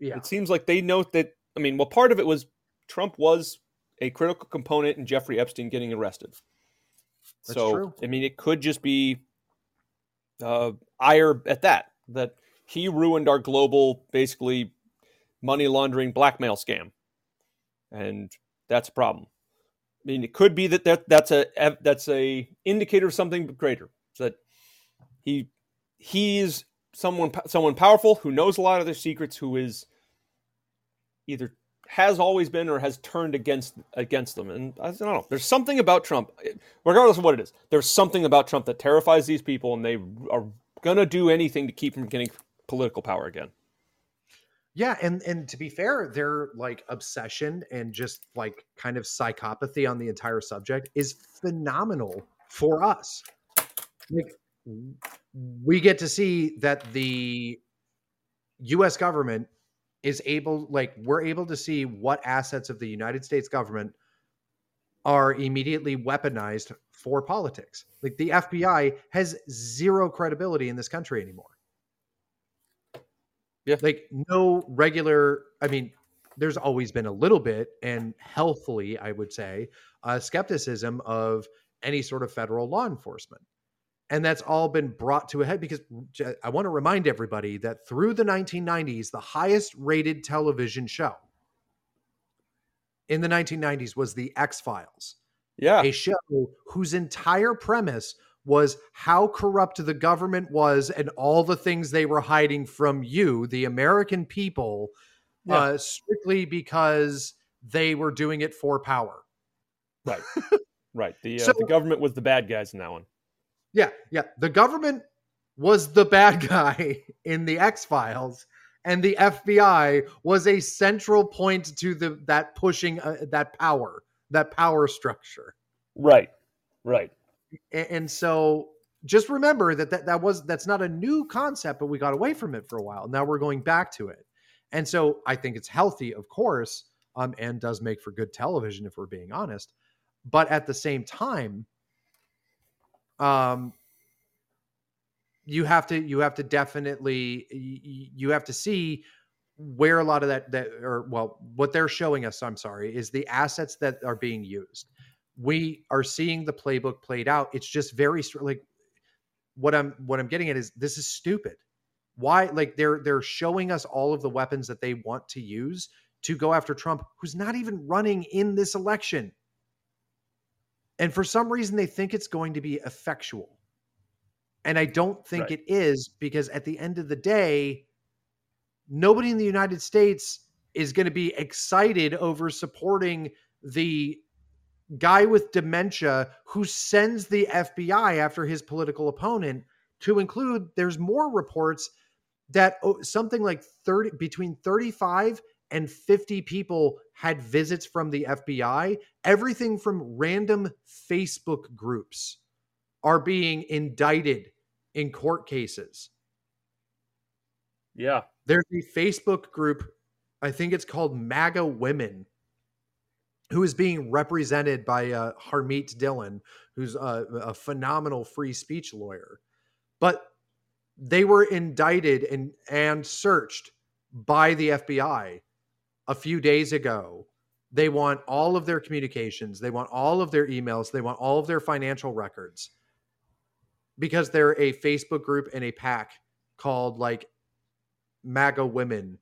Yeah. It seems like they note that I mean, well, part of it was Trump was a critical component in Jeffrey Epstein getting arrested. That's so, true. I mean, it could just be uh, ire at that, that he ruined our global, basically, money laundering blackmail scam. And that's a problem. I mean, it could be that, that that's a that's a indicator of something greater. That he he's someone someone powerful who knows a lot of their secrets, who is either has always been or has turned against against them. And I don't know. There's something about Trump, regardless of what it is. There's something about Trump that terrifies these people, and they are gonna do anything to keep him getting political power again. Yeah, and and to be fair, their like obsession and just like kind of psychopathy on the entire subject is phenomenal for us. Like we get to see that the US government is able like we're able to see what assets of the United States government are immediately weaponized for politics. Like the FBI has zero credibility in this country anymore. Yeah. Like no regular, I mean, there's always been a little bit and healthfully, I would say, uh, skepticism of any sort of federal law enforcement. And that's all been brought to a head because I want to remind everybody that through the 1990s, the highest rated television show in the 1990s was The X Files. Yeah. A show whose entire premise was how corrupt the government was and all the things they were hiding from you, the American people, yeah. uh, strictly because they were doing it for power. Right. <laughs> right. The, uh, so, the government was the bad guys in that one. Yeah, yeah. The government was the bad guy <laughs> in the X Files, and the FBI was a central point to the that pushing uh, that power, that power structure. Right, right. And, so just remember that, that that was that's not a new concept, but we got away from it for a while. Now we're going back to it, and so I think it's healthy, of course, um, and does make for good television if we're being honest. But at the same time, um you have to you have to definitely you have to see where a lot of that that or well what they're showing us i'm sorry is the assets that are being used we are seeing the playbook played out it's just very like what i'm what i'm getting at is this is stupid why like they're they're showing us all of the weapons that they want to use to go after trump who's not even running in this election and for some reason, they think it's going to be effectual. And I don't think Right. it is because at the end of the day, nobody in the United States is going to be excited over supporting the guy with dementia who sends the FBI after his political opponent to include there's more reports that oh, something like 30 between 35 and 50 people had visits from the FBI everything from random Facebook groups are being indicted in court cases Yeah. there's a Facebook group, I think it's called MAGA Women, who is being represented by uh, Harmeet Dillon, who's a, a phenomenal free speech lawyer. But they were indicted and, and searched by the FBI a few days ago. They want all of their communications, they want all of their emails, they want all of their financial records because they're a Facebook group and a PAC called like MAGA women,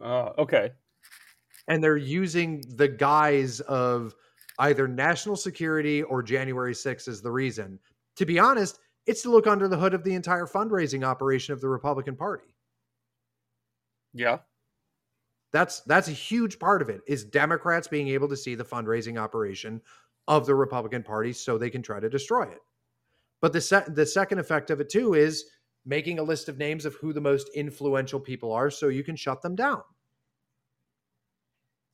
Uh, okay. And they're using the guise of either national security or January 6th as the reason. To be honest, it's to look under the hood of the entire fundraising operation of the Republican Party. Yeah. That's that's a huge part of it is Democrats being able to see the fundraising operation of the Republican Party so they can try to destroy it. But the se- the second effect of it too is making a list of names of who the most influential people are so you can shut them down.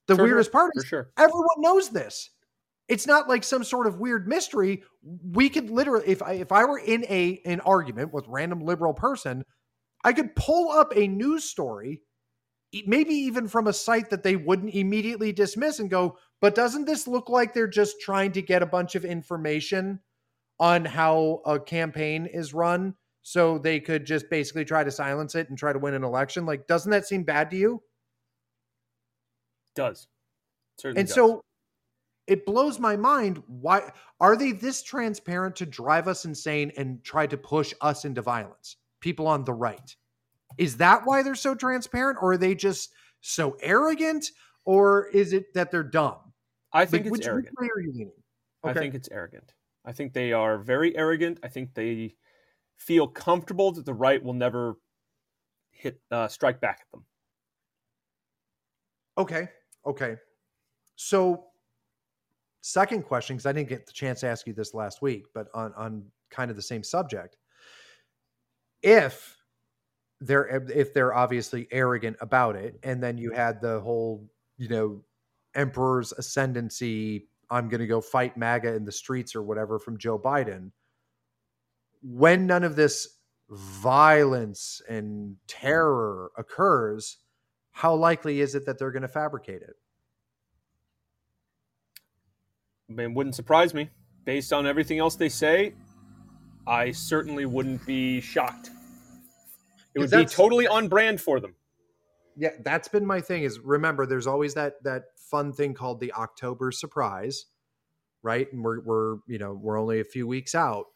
The For sure, weirdest part is sure. everyone knows this. It's not like some sort of weird mystery. We could literally, if I if I were in a an argument with random liberal person, I could pull up a news story, maybe even from a site that they wouldn't immediately dismiss, and go, "But doesn't this look like they're just trying to get a bunch of information on how a campaign is run, so they could just basically try to silence it and try to win an election?" Like, doesn't that seem bad to you? Does. Certainly and does. so it blows my mind why are they this transparent to drive us insane and try to push us into violence people on the right is that why they're so transparent or are they just so arrogant or is it that they're dumb I think Like, it's which, arrogant. which way are you leaning I think it's arrogant. I think they are very arrogant. I think they feel comfortable that the right will never hit uh, strike back at them. okay okay. So second question because i didn't get the chance to ask you this last week but on on kind of the same subject. If they're if they're obviously arrogant about it and then you had the whole you know emperor's ascendancy i'm going to go fight maga in the streets or whatever from joe biden when none of this violence and terror occurs how likely is it that they're going to fabricate it I mean, it wouldn't surprise me. Based on everything else they say, I certainly wouldn't be shocked. It would be totally on brand for them. yeah that's been my thing is remember there's always that that fun thing called the october surprise right and we're we're you know we're only a few weeks out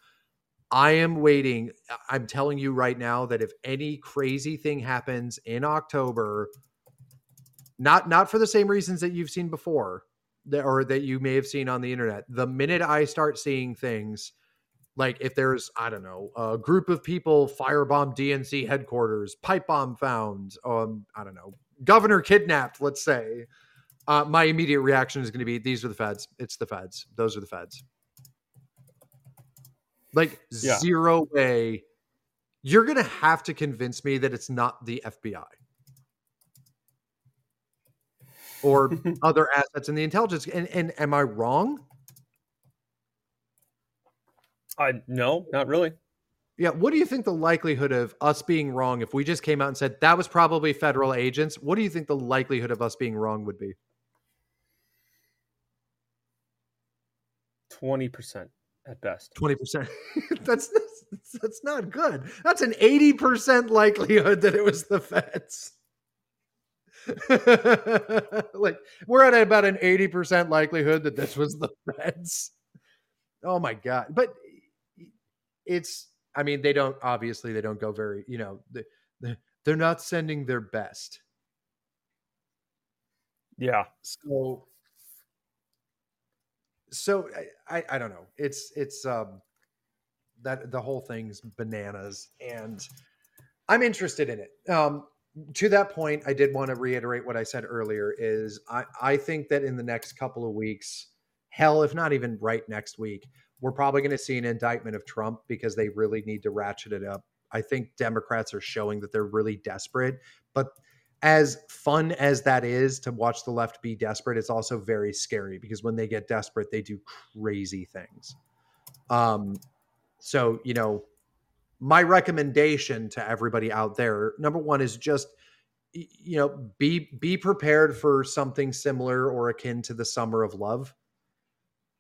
i am waiting i'm telling you right now that if any crazy thing happens in october not not for the same reasons that you've seen before that or that you may have seen on the internet. The minute i start seeing things like if there's i don't know a group of people firebomb dnc headquarters pipe bomb found um i don't know governor kidnapped let's say uh, my immediate reaction is going to be these are the feds. It's the feds. Those are the feds. Like Yeah. zero way. You're going to have to convince me that it's not the fbi or <laughs> other assets in the intelligence and, and am i wrong I no, not really. Yeah, what do you think the likelihood of us being wrong if we just came out and said that was probably federal agents? What do you think the likelihood of us being wrong would be? Twenty percent at best. 20%. <laughs> that's, that's that's not good. That's an 80% likelihood that it was the feds. <laughs> like we're at about an 80% likelihood that this was the <laughs> feds. Oh my god. But it's I mean they don't obviously they don't go very, you know, they, they- they're not sending their best. Yeah. so so I, I i don't know it's it's um that the whole thing's bananas, and I'm interested in it. Um, to that point, I did want to reiterate what I said earlier. Is I I think that in the next couple of weeks, hell, if not even right next week, we're probably going to see an indictment of Trump because they really need to ratchet it up. I think Democrats are showing that they're really desperate, but as fun as that is to watch the left be desperate, it's also very scary because when they get desperate, they do crazy things. Um, so you know, my recommendation to everybody out there, number one, is just you know be be prepared for something similar or akin to the summer of love.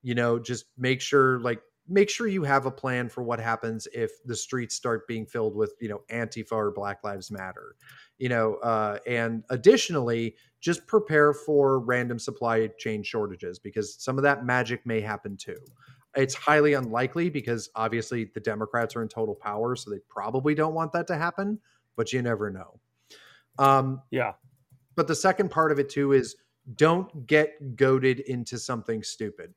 You know, just make sure like make sure you have a plan for what happens if the streets start being filled with you know antifa or black lives matter you know uh, and additionally just prepare for random supply chain shortages because some of that magic may happen too it's highly unlikely because obviously the democrats are in total power so they probably don't want that to happen but you never know um, yeah but the second part of it too is don't get goaded into something stupid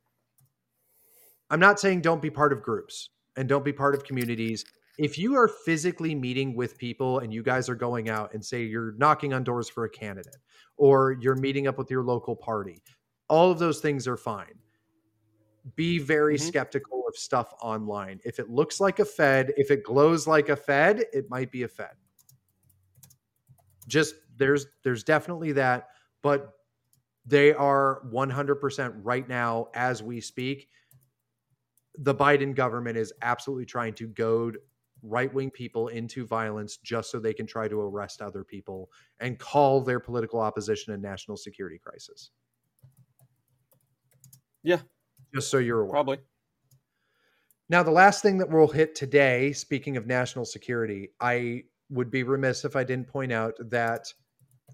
I'm not saying don't be part of groups and don't be part of communities. If you are physically meeting with people and you guys are going out and say you're knocking on doors for a candidate or you're meeting up with your local party, all of those things are fine. Be very mm-hmm. skeptical of stuff online. If it looks like a Fed, if it glows like a Fed, it might be a Fed. Just there's there's definitely that, but they are 100% right now as we speak the Biden government is absolutely trying to goad right wing people into violence just so they can try to arrest other people and call their political opposition a national security crisis. Yeah. Just so you're aware. Probably. Now, the last thing that we'll hit today, speaking of national security, I would be remiss if I didn't point out that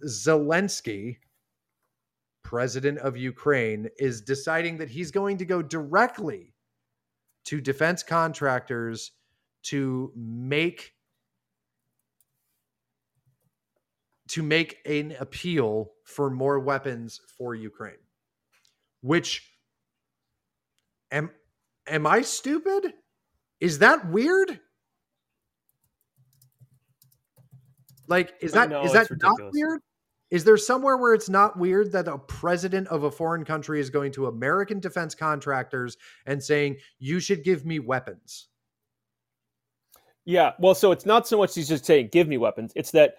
Zelensky, president of Ukraine, is deciding that he's going to go directly to defense contractors to make to make an appeal for more weapons for Ukraine. Which am am I stupid? Is that weird? Like is that no, is that not weird? Is there somewhere where it's not weird that a president of a foreign country is going to American defense contractors and saying, you should give me weapons? Yeah. Well, so it's not so much he's just saying, give me weapons. It's that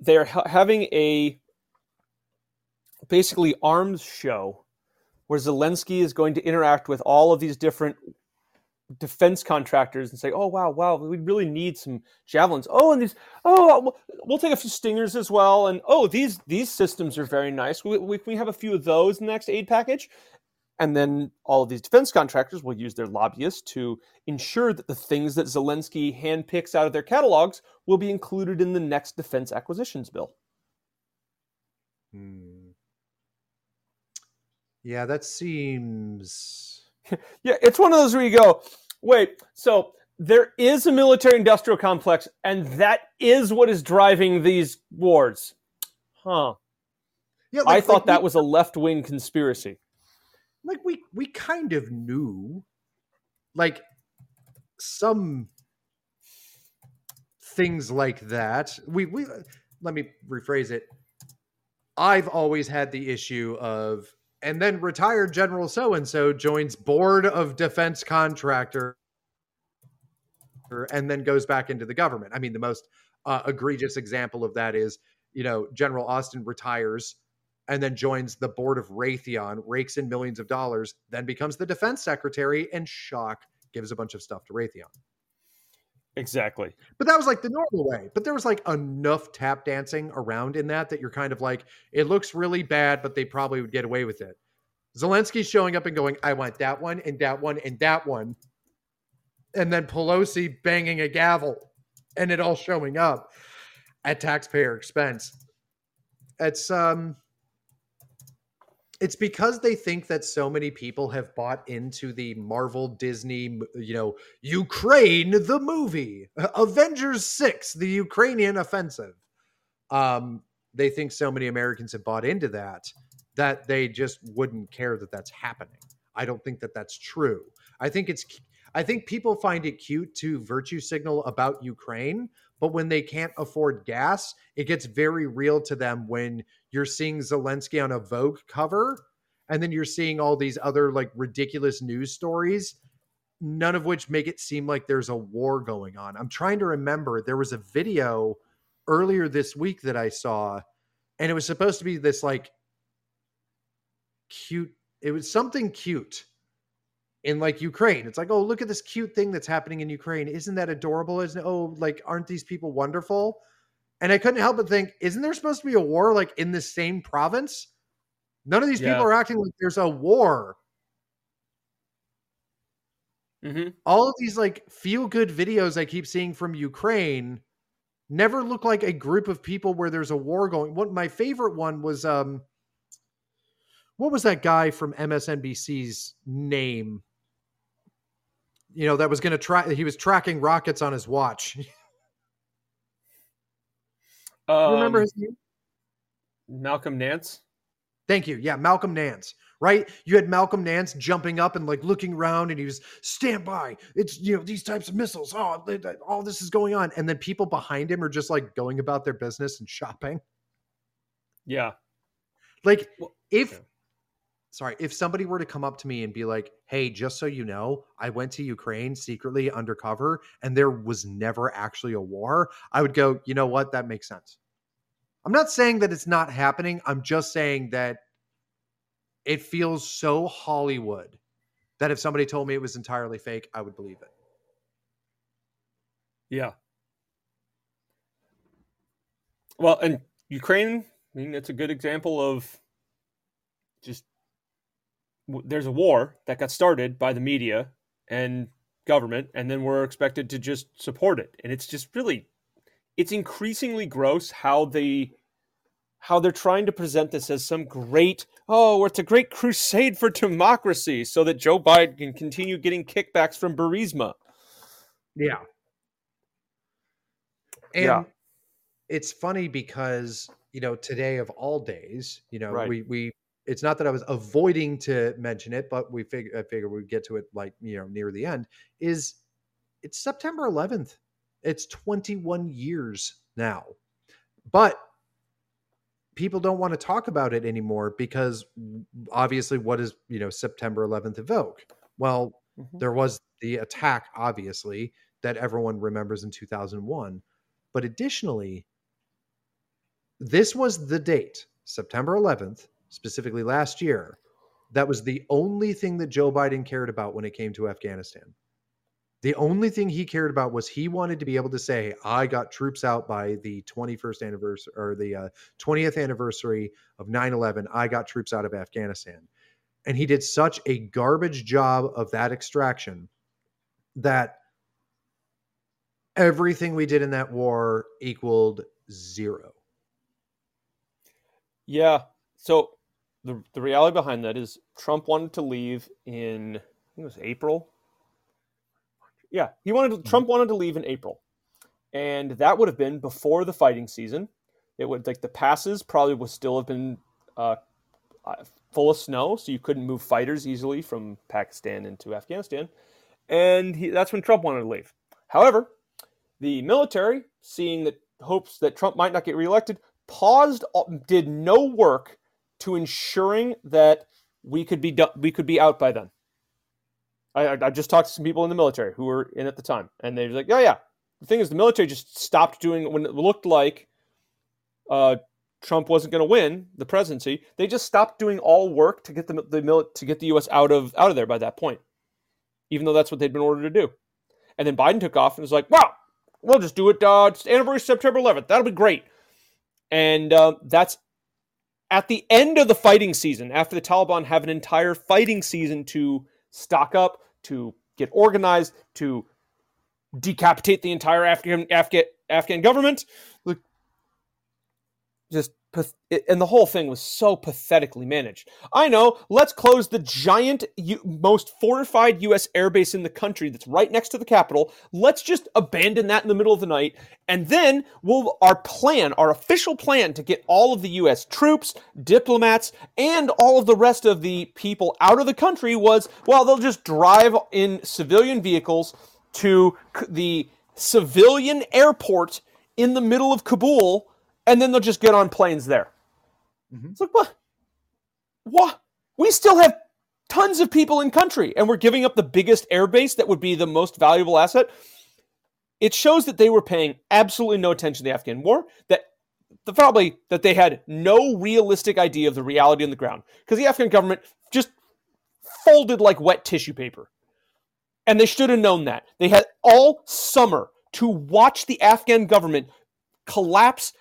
they're ha- having a basically arms show where Zelensky is going to interact with all of these different defense contractors and say, "Oh wow, wow, we really need some javelins." Oh, and these, oh, we'll take a few stingers as well, and oh, these these systems are very nice. We we, we have a few of those in the next aid package, and then all of these defense contractors will use their lobbyists to ensure that the things that Zelensky handpicks out of their catalogs will be included in the next defense acquisitions bill. Hmm. Yeah, that seems. yeah, it's one of those where you go, Wait, so there is a military industrial complex, and that is what is driving these wars. Huh. Yeah, like, I thought like that we, was a left wing conspiracy. Like we we kind of knew like some things like that. We we let me rephrase it. I've always had the issue of and then retired General so and so joins board of defense contractor and then goes back into the government. I mean, the most uh, egregious example of that is, you know, General Austin retires and then joins the board of Raytheon, rakes in millions of dollars, then becomes the defense secretary, and shock gives a bunch of stuff to Raytheon. Exactly. But that was like the normal way. But there was like enough tap dancing around in that that you're kind of like, it looks really bad, but they probably would get away with it. Zelensky's showing up and going, I want that one and that one and that one. And then Pelosi banging a gavel and it all showing up at taxpayer expense. It's um it's because they think that so many people have bought into the Marvel Disney, you know, Ukraine the movie, <laughs> Avengers 6, the Ukrainian offensive. Um, they think so many Americans have bought into that that they just wouldn't care that that's happening. I don't think that that's true. I think it's I think people find it cute to virtue signal about Ukraine, but when they can't afford gas, it gets very real to them when you're seeing Zelensky on a Vogue cover and then you're seeing all these other like ridiculous news stories none of which make it seem like there's a war going on. I'm trying to remember there was a video earlier this week that I saw and it was supposed to be this like cute it was something cute in like Ukraine. It's like, oh, look at this cute thing that's happening in Ukraine. Isn't that adorable? Isn't it? Oh, like, aren't these people wonderful? And I couldn't help but think, isn't there supposed to be a war like in the same province? None of these Yeah. people are acting like there's a war. Mm-hmm. All of these like feel good videos I keep seeing from Ukraine never look like a group of people where there's a war going. What my favorite one was um what was that guy from MSNBC's name? You know, that was going to try he was tracking rockets on his watch. <laughs> Um, remember his name? Malcolm Nance? Thank you. Yeah, Malcolm Nance. Right? You had Malcolm Nance jumping up and like looking around and he was stand by. It's you know these types of missiles. Oh, all this is going on and then people behind him are just like going about their business and shopping. Yeah. Like if. Sorry, if somebody were to come up to me and be like, "Hey, just so you know, I went to Ukraine secretly undercover and there was never actually a war." I would go, "You know what? That makes sense." I'm not saying that it's not happening. I'm just saying that it feels so Hollywood that if somebody told me it was entirely fake, I would believe it. Yeah. Well, and Ukraine, I mean, it's a good example of just there's a war that got started by the media and government, and then we're expected to just support it. And it's just really, it's increasingly gross how they how they're trying to present this as some great oh it's a great crusade for democracy so that joe biden can continue getting kickbacks from burisma Yeah. And Yeah. it's funny because, you know, today of all days, you know, Right. we we it's not that I was avoiding to mention it, but we figure I figure we'd get to it like, you know, near the end, is it's September 11th. It's 21 years now. But people don't want to talk about it anymore because obviously what is, you know, September 11th evoke? Well, Mhm. there was the attack obviously that everyone remembers in 2001 but additionally this was the date september 11th specifically last year that was the only thing that joe biden cared about when it came to afghanistan the only thing he cared about was he wanted to be able to say i got troops out by the 21st anniversary or the uh, 20th anniversary of 9-11 i got troops out of afghanistan and he did such a garbage job of that extraction that everything we did in that war equaled zero. Yeah. So the the reality behind that is Trump wanted to leave in I think it was April. Yeah, he wanted to, Trump wanted to leave in April, and that would have been before the fighting season. It would like the passes probably would still have been uh, uh, full of snow, so you couldn't move fighters easily from Pakistan into Afghanistan, and he, that's when Trump wanted to leave. However, the military, seeing that hopes that Trump might not get reelected, paused, did no work to ensuring that we could be do- we could be out by then. I, I- just talked to some people in the military who were in at the time, and they were like, "Oh yeah." The thing is, the military just stopped doing when it looked like uh, Trump wasn't going to win the presidency. They just stopped doing all work to get the the to get the U.S. out of out of there by that point, even though that's what they'd been ordered to do. And then Biden took off and was like, "Wow, we'll just do it. Uh, it's anniversary September 11th. That'll be great." And uh, that's at the end of the fighting season, after the Taliban have an entire fighting season to stock up, to get organized, to decapitate the entire Afghan Afghan Afghan government. Just and the whole thing was so pathetically managed. I know, let's close the giant, most fortified U.S. airbase in the country that's right next to the capital. Let's just abandon that in the middle of the night. And then we'll, our plan, our official plan to get all of the U.S. troops, diplomats, and all of the rest of the people out of the country was, well, they'll just drive in civilian vehicles to the civilian airport in the middle of Kabul and then they'll just get on planes there. Mm-hmm. It's like, what? What? We still have tons of people in country, and we're giving up the biggest airbase that would be the most valuable asset. It shows that they were paying absolutely no attention to the Afghan war. That the, probably that they had no realistic idea of the reality on the ground because the Afghan government just folded like wet tissue paper. And they should have known that. They had all summer to watch the Afghan government collapse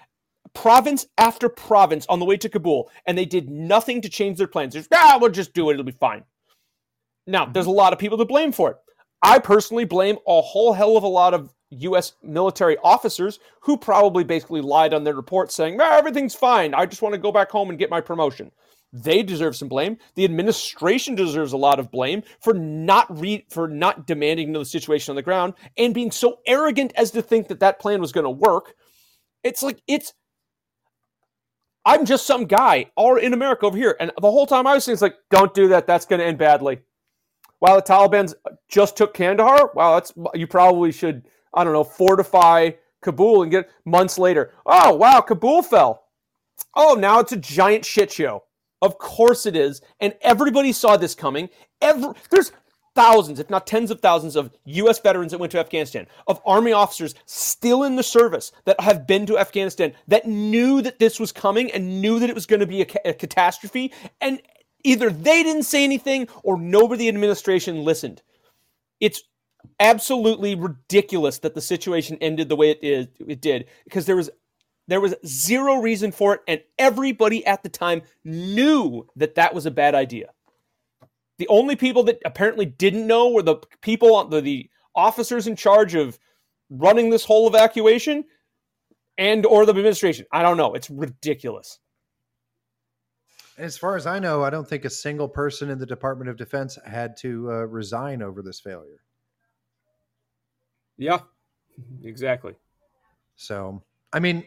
province after province on the way to Kabul, and they did nothing to change their plans. Just, ah, we'll just do it. It'll be fine. Now, there's a lot of people to blame for it. I personally blame a whole hell of a lot of U.S. military officers who probably basically lied on their reports saying, ah, everything's fine. I just want to go back home and get my promotion. They deserve some blame. The administration deserves a lot of blame for not re- for not demanding to the situation on the ground and being so arrogant as to think that that plan was going to work. It's like it's I'm just some guy or in America over here. And the whole time I was saying, it's like, don't do that. That's going to end badly. While the Taliban just took Kandahar, wow, that's you probably should, I don't know, fortify Kabul and get months later. Oh, wow, Kabul fell. Oh, now it's a giant shit show. Of course it is. And everybody saw this coming. Every, there's thousands, if not tens of thousands, of U.S. veterans that went to Afghanistan, of Army officers still in the service that have been to Afghanistan that knew that this was coming and knew that it was going to be a, ca- a catastrophe. And either they didn't say anything or nobody in the administration listened. It's absolutely ridiculous that the situation ended the way it is it did because there was there was zero reason for it and everybody at the time knew that that was a bad idea the only people that apparently didn't know were the people, the, the officers in charge of running this whole evacuation and or the administration. I don't know. It's ridiculous. As far as I know, I don't think a single person in the Department of Defense had to uh, resign over this failure. Yeah, exactly. So, I mean,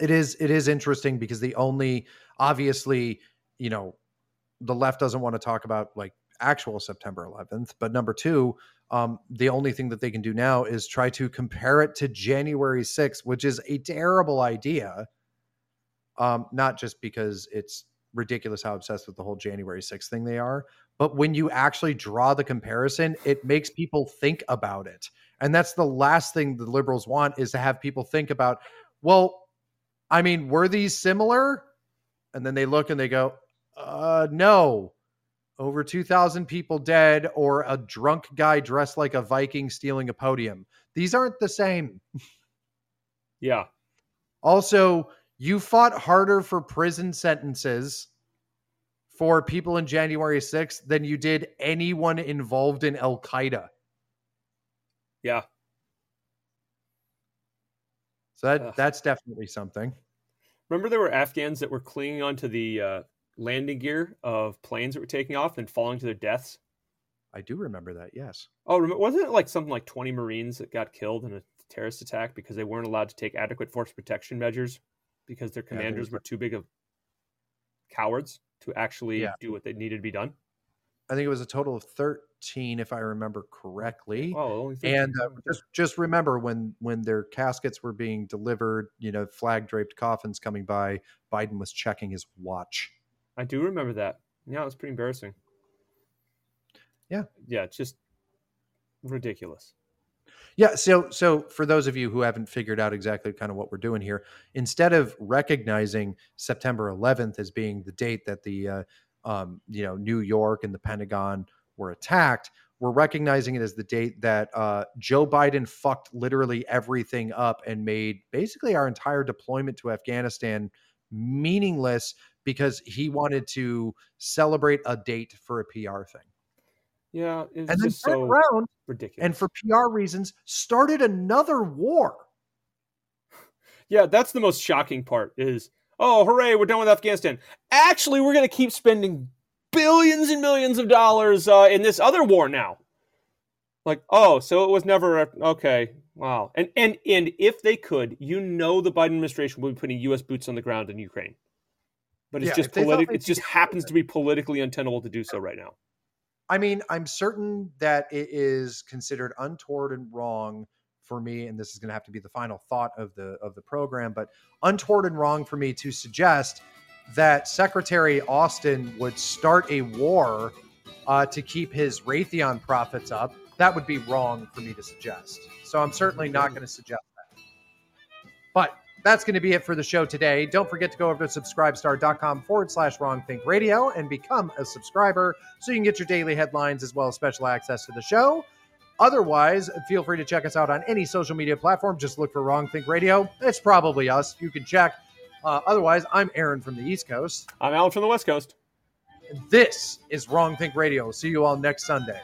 it is it is interesting because the only obviously, you know, the left doesn't want to talk about like actual September 11th. But number two, um, the only thing that they can do now is try to compare it to January 6th, which is a terrible idea. Um, not just because it's ridiculous how obsessed with the whole January 6th thing they are, but when you actually draw the comparison, it makes people think about it. And that's the last thing the liberals want is to have people think about, well, I mean, were these similar? And then they look and they go, uh, no. Over 2,000 people dead, or a drunk guy dressed like a Viking stealing a podium. These aren't the same. Yeah. Also, you fought harder for prison sentences for people in January 6th than you did anyone involved in Al Qaeda. Yeah. So that, that's definitely something. Remember, there were Afghans that were clinging onto the uh, landing gear of planes that were taking off and falling to their deaths? I do remember that. Yes. Oh, wasn't it like something like 20 Marines that got killed in a terrorist attack because they weren't allowed to take adequate force protection measures because their commanders yeah, were too big of cowards to actually yeah. do what they needed to be done? I think it was a total of 13, if I remember correctly. Oh, and uh, just just remember when when their caskets were being delivered, you know, flag draped coffins coming by, Biden was checking his watch. I do remember that. Yeah, it was pretty embarrassing. Yeah. Yeah, it's just ridiculous. Yeah, so so for those of you who haven't figured out exactly kind of what we're doing here, instead of recognizing September 11th as being the date that the uh, um, you know New York and the Pentagon were attacked, we're recognizing it as the date that uh, Joe Biden fucked literally everything up and made basically our entire deployment to Afghanistan meaningless because he wanted to celebrate a date for a PR thing. Yeah, and then just so around ridiculous. And for PR reasons, started another war. Yeah, that's the most shocking part. Is oh, hooray, we're done with Afghanistan. Actually, we're going to keep spending billions and millions of dollars uh, in this other war now. Like, oh, so it was never a, okay. Wow. And and and if they could, you know, the Biden administration would be putting U.S. boots on the ground in Ukraine. But it's Yeah, just if they thought politic. It just happens to be politically untenable to do so right now. I mean, I'm certain that it is considered untoward and wrong for me, and this is going to have to be the final thought of the of the program, but untoward and wrong for me to suggest that Secretary Austin would start a war uh, to keep his Raytheon profits up. That would be wrong for me to suggest. So I'm certainly not going to suggest that. But that's going to be it for the show today. Don't forget to go over to subscribestar.com forward slash wrong think radio and become a subscriber so you can get your daily headlines as well as special access to the show. Otherwise, feel free to check us out on any social media platform. Just look for Wrong Think Radio. It's probably us. You can check. Uh, otherwise, I'm Aaron from the East Coast. I'm Alan from the West Coast. This is Wrong Think Radio. See you all next Sunday.